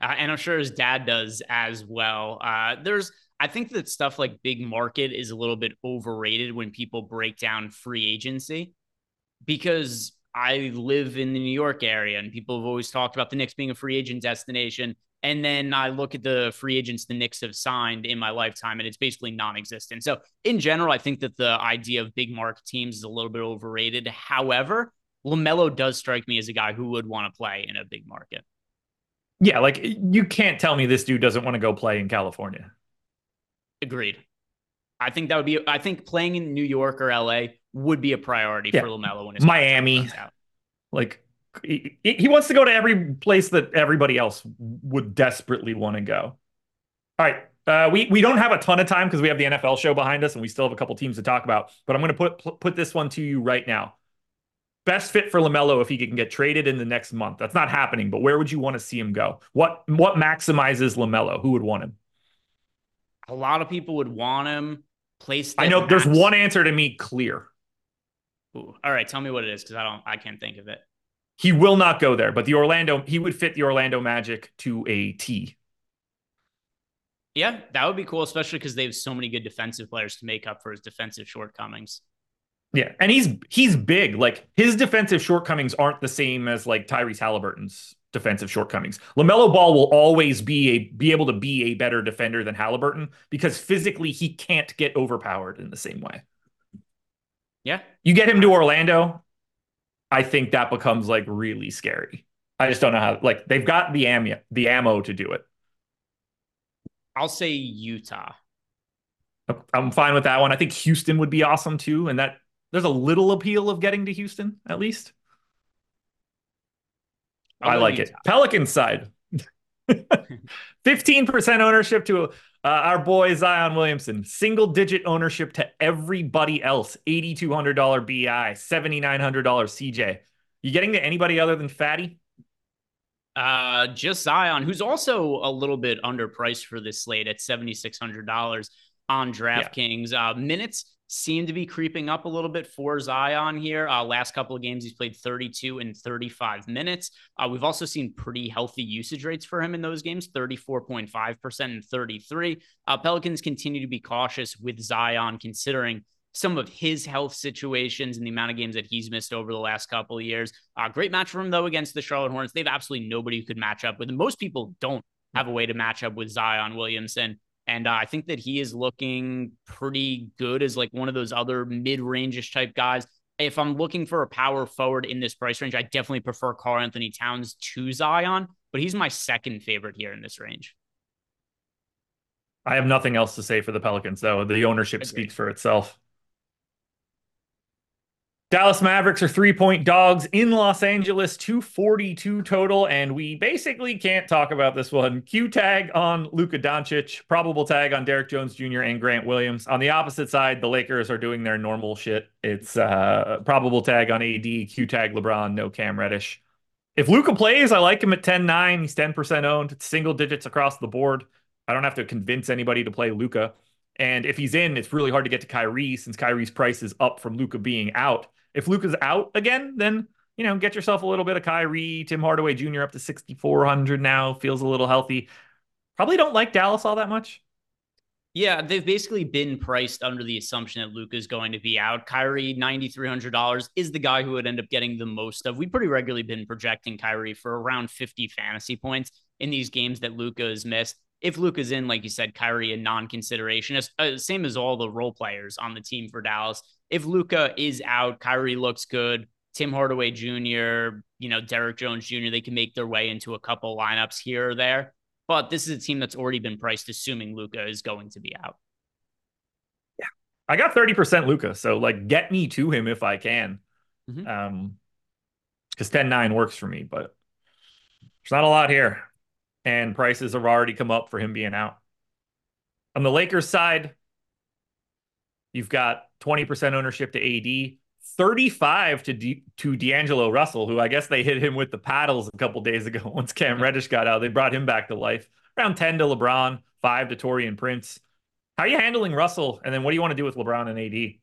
Uh, and I'm sure his dad does as well. Uh, there's I think that stuff like big market is a little bit overrated when people break down free agency because I live in the New York area and people have always talked about the Knicks being a free agent destination. And then I look at the free agents the Knicks have signed in my lifetime, and it's basically non existent. So, in general, I think that the idea of big market teams is a little bit overrated. However, LaMelo does strike me as a guy who would want to play in a big market. Yeah, like you can't tell me this dude doesn't want to go play in California. Agreed. I think that would be. I think playing in New York or LA would be a priority yeah. for Lamelo when his Miami. Like he, he wants to go to every place that everybody else would desperately want to go. All right. Uh, we we don't have a ton of time because we have the NFL show behind us and we still have a couple teams to talk about. But I'm going to put put this one to you right now. Best fit for Lamelo if he can get traded in the next month. That's not happening. But where would you want to see him go? What what maximizes Lamelo? Who would want him? A lot of people would want him placed. I know max. there's one answer to me clear. Ooh. All right, tell me what it is because I don't I can't think of it. He will not go there, but the Orlando he would fit the Orlando Magic to a T. Yeah, that would be cool, especially because they have so many good defensive players to make up for his defensive shortcomings. Yeah, and he's he's big. Like his defensive shortcomings aren't the same as like Tyrese Halliburton's defensive shortcomings. LaMelo Ball will always be a be able to be a better defender than Halliburton because physically he can't get overpowered in the same way. Yeah. You get him to Orlando, I think that becomes like really scary. I just don't know how like they've got the ammo the ammo to do it. I'll say Utah. I'm fine with that one. I think Houston would be awesome too, and that there's a little appeal of getting to Houston at least. i like Utah. it. Pelican side. 15% ownership to uh, our boy Zion Williamson. Single digit ownership to everybody else. $8,200 BI, $7,900 CJ. You getting to anybody other than Fatty? Uh, just Zion, who's also a little bit underpriced for this slate at $7,600 on DraftKings. Yeah. Uh, minutes seem to be creeping up a little bit for Zion here. Uh, last couple of games, he's played 32 and 35 minutes. Uh, we've also seen pretty healthy usage rates for him in those games 34.5% and 33. Uh, Pelicans continue to be cautious with Zion, considering some of his health situations and the amount of games that he's missed over the last couple of years. Uh, great match for him, though, against the Charlotte Hornets. They have absolutely nobody who could match up with him. Most people don't have a way to match up with Zion Williamson. And uh, I think that he is looking pretty good as like one of those other mid range type guys. If I'm looking for a power forward in this price range, I definitely prefer Karl-Anthony Towns to Zion, but he's my second favorite here in this range. I have nothing else to say for the Pelicans, though. The ownership Agreed. speaks for itself. Dallas Mavericks are three point dogs in Los Angeles, 242 total. And we basically can't talk about this one. Q tag on Luka Doncic, probable tag on Derrick Jones Jr. and Grant Williams. On the opposite side, the Lakers are doing their normal shit. It's uh, probable tag on AD, Q tag LeBron, no Cam Reddish. If Luka plays, I like him at 10 9. He's 10% owned, it's single digits across the board. I don't have to convince anybody to play Luka. And if he's in, it's really hard to get to Kyrie since Kyrie's price is up from Luka being out. If Luka's out again, then you know, get yourself a little bit of Kyrie, Tim Hardaway Jr. up to 6,400 now, feels a little healthy. Probably don't like Dallas all that much. Yeah, they've basically been priced under the assumption that Luka is going to be out. Kyrie, $9,300 is the guy who would end up getting the most of. We've pretty regularly been projecting Kyrie for around 50 fantasy points in these games that Luka has missed. If Luka's in, like you said, Kyrie a non-consideration, uh, same as all the role players on the team for Dallas if Luka is out, Kyrie looks good. Tim Hardaway Jr., you know, Derrick Jones Jr., they can make their way into a couple lineups here or there. But this is a team that's already been priced, assuming Luka is going to be out. Yeah. I got 30% Luka. So, like, get me to him if I can. Mm-hmm. Um, because 10 9 works for me, but there's not a lot here. And prices have already come up for him being out. On the Lakers side, You've got 20% ownership to AD, 35 to D- to D'Angelo Russell, who I guess they hit him with the paddles a couple days ago once Cam Reddish got out. They brought him back to life. Around 10 to LeBron, 5 to Taurean Prince. How are you handling Russell? And then what do you want to do with LeBron and AD?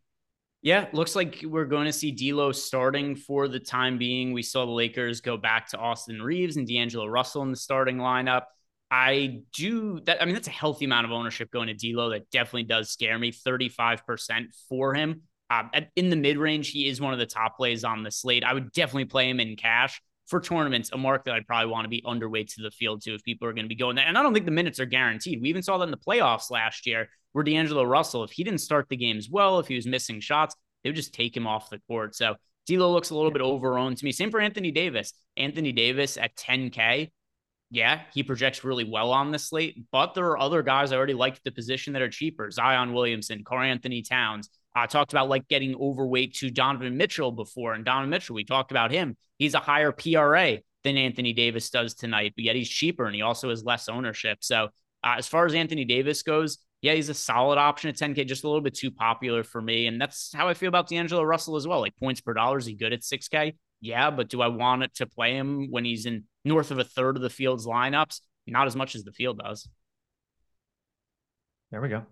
Yeah, looks like we're going to see D'Lo starting for the time being. We saw the Lakers go back to Austin Reaves and D'Angelo Russell in the starting lineup. I do that. I mean, that's a healthy amount of ownership going to D'Lo. That definitely does scare me. Thirty-five percent for him. Uh, in the mid-range, he is one of the top plays on the slate. I would definitely play him in cash for tournaments. A mark that I'd probably want to be underweight to the field to if people are going to be going there. And I don't think the minutes are guaranteed. We even saw that in the playoffs last year, where D'Angelo Russell, if he didn't start the games well, if he was missing shots, they would just take him off the court. So D'Lo looks a little bit overowned to me. Same for Anthony Davis. Anthony Davis at 10K yeah, he projects really well on the slate, but there are other guys I already like the position that are cheaper. Zion Williamson, Karl-Anthony Towns. I talked about like getting overweight to Donovan Mitchell before, and Donovan Mitchell, we talked about him. He's a higher PRA than Anthony Davis does tonight, but yet he's cheaper and he also has less ownership. So uh, as far as Anthony Davis goes, yeah, he's a solid option at 10K, just a little bit too popular for me. And that's how I feel about D'Angelo Russell as well. Like points per dollar, is he good at 6K? Yeah, but do I want it to play him when he's in north of a third of the field's lineups? Not as much as the field does. There we go.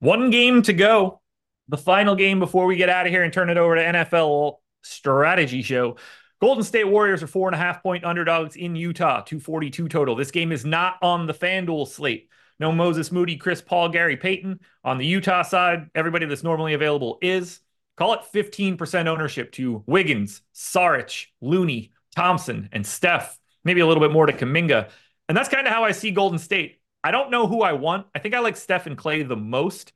One game to go. The final game before we get out of here and turn it over to NFL strategy show. Golden State Warriors are four and a half point underdogs in Utah, 242 total. This game is not on the FanDuel slate. No Moses Moody, Chris Paul, Gary Payton. On the Utah side, everybody that's normally available is. Call it 15% ownership to Wiggins, Saric, Looney, Thompson, and Steph. Maybe a little bit more to Kuminga. And that's kind of how I see Golden State. I don't know who I want. I think I like Steph and Clay the most.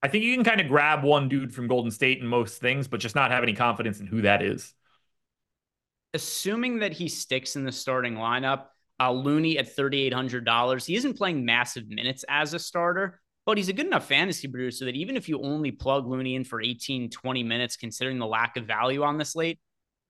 I think you can kind of grab one dude from Golden State in most things, but just not have any confidence in who that is. Assuming that he sticks in the starting lineup, Uh, Looney at $3,800. He isn't playing massive minutes as a starter, but he's a good enough fantasy producer that even if you only plug Looney in for 18, 20 minutes, considering the lack of value on this slate,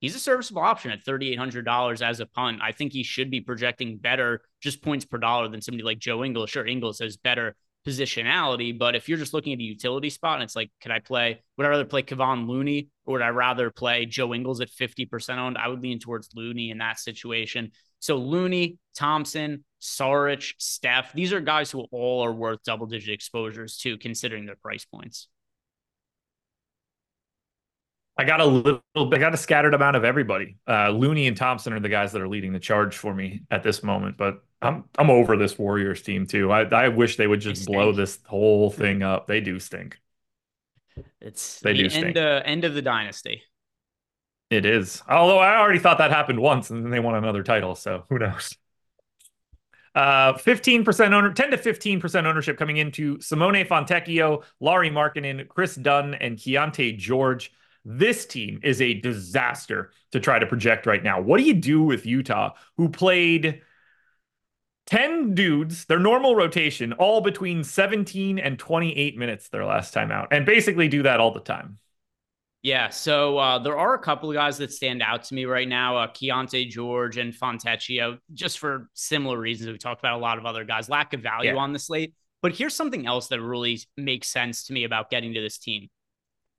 he's a serviceable option at $3,800 as a punt. I think he should be projecting better just points per dollar than somebody like Joe Ingles. Sure, Ingles has better positionality, but if you're just looking at a utility spot and it's like, could I play, would I rather play Kevon Looney or would I rather play Joe Ingles at 50% owned? I would lean towards Looney in that situation. So Looney, Thompson, Saric, Steph, these are guys who all are worth double digit exposures too, considering their price points. I got a little bit, I got a scattered amount of everybody. Uh, Looney and Thompson are the guys that are leading the charge for me at this moment, but I'm I'm over this Warriors team too. I, I wish they would just blow this whole thing up. They do stink. It's they the do end, uh, end of the dynasty. It is. Although I already thought that happened once and then they won another title. So who knows? Uh, 15% owner, 10 to 15% ownership coming into Simone Fontecchio, Lauri Markkanen, Kris Dunn, and Keyonte George. This team is a disaster to try to project right now. What do you do with Utah, who played 10 dudes, their normal rotation, all between 17 and 28 minutes their last time out, and basically do that all the time? Yeah, so uh, there are a couple of guys that stand out to me right now. Uh, Keyonte George and Fontecchio, just for similar reasons. We talked about a lot of other guys, lack of value yeah. on the slate. But here's something else that really makes sense to me about getting to this team.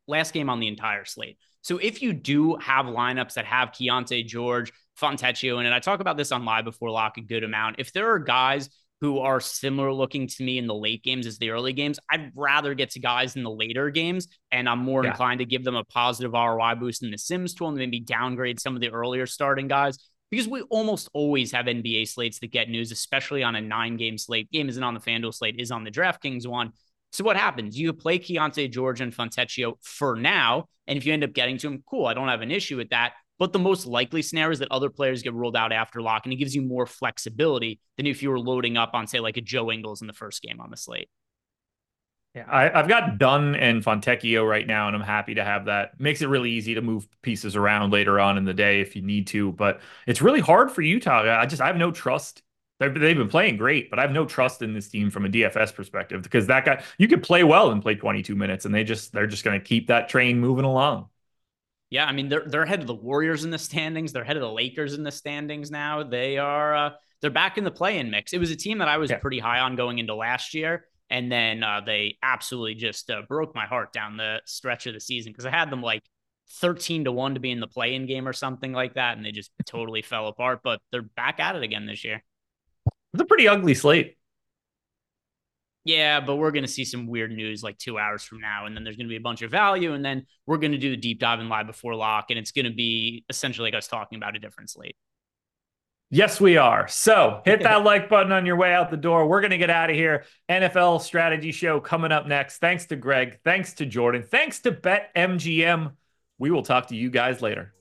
Last game on the entire slate. So if you do have lineups that have Keyonte George, Fontecchio in it, I talk about this on live before lock a good amount. If there are guys who are similar looking to me in the late games as the early games. I'd rather get to guys in the later games, and I'm more yeah. inclined to give them a positive ROI boost in the Sims tool and maybe downgrade some of the earlier starting guys because we almost always have NBA slates that get news, especially on a nine game slate. Game isn't on the FanDuel slate, is on the DraftKings one. So what happens? You play Keyonte George and Fontecchio for now, and if you end up getting to him, cool. I don't have an issue with that. But the most likely scenario is that other players get ruled out after lock, and it gives you more flexibility than if you were loading up on, say, like a Joe Ingles in the first game on the slate. Yeah, I, have got Dunn and Fontecchio right now, and I'm happy to have that. Makes it really easy to move pieces around later on in the day if you need to, but it's really hard for Utah. I just I have no trust. They've, they've been playing great, but I have no trust in this team from a DFS perspective because that guy you could play well and play 22 minutes, and they just they're just going to keep that train moving along. Yeah, I mean they're they're ahead of the Warriors in the standings. They're ahead of the Lakers in the standings now. They are uh, they're back in the play-in mix. It was a team that I was yeah. pretty high on going into last year, and then uh, they absolutely just uh, broke my heart down the stretch of the season because I had them like thirteen to one to be in the play-in game or something like that, and they just totally fell apart. But they're back at it again this year. It's a pretty ugly slate. Yeah, but we're going to see some weird news like two hours from now. And then there's going to be a bunch of value. And then we're going to do the deep dive and live before lock. And it's going to be essentially like us talking about a different slate. Yes, we are. So hit that like button on your way out the door. We're going to get out of here. NFL strategy show coming up next. Thanks to Greg. Thanks to Jordan. Thanks to BetMGM. We will talk to you guys later.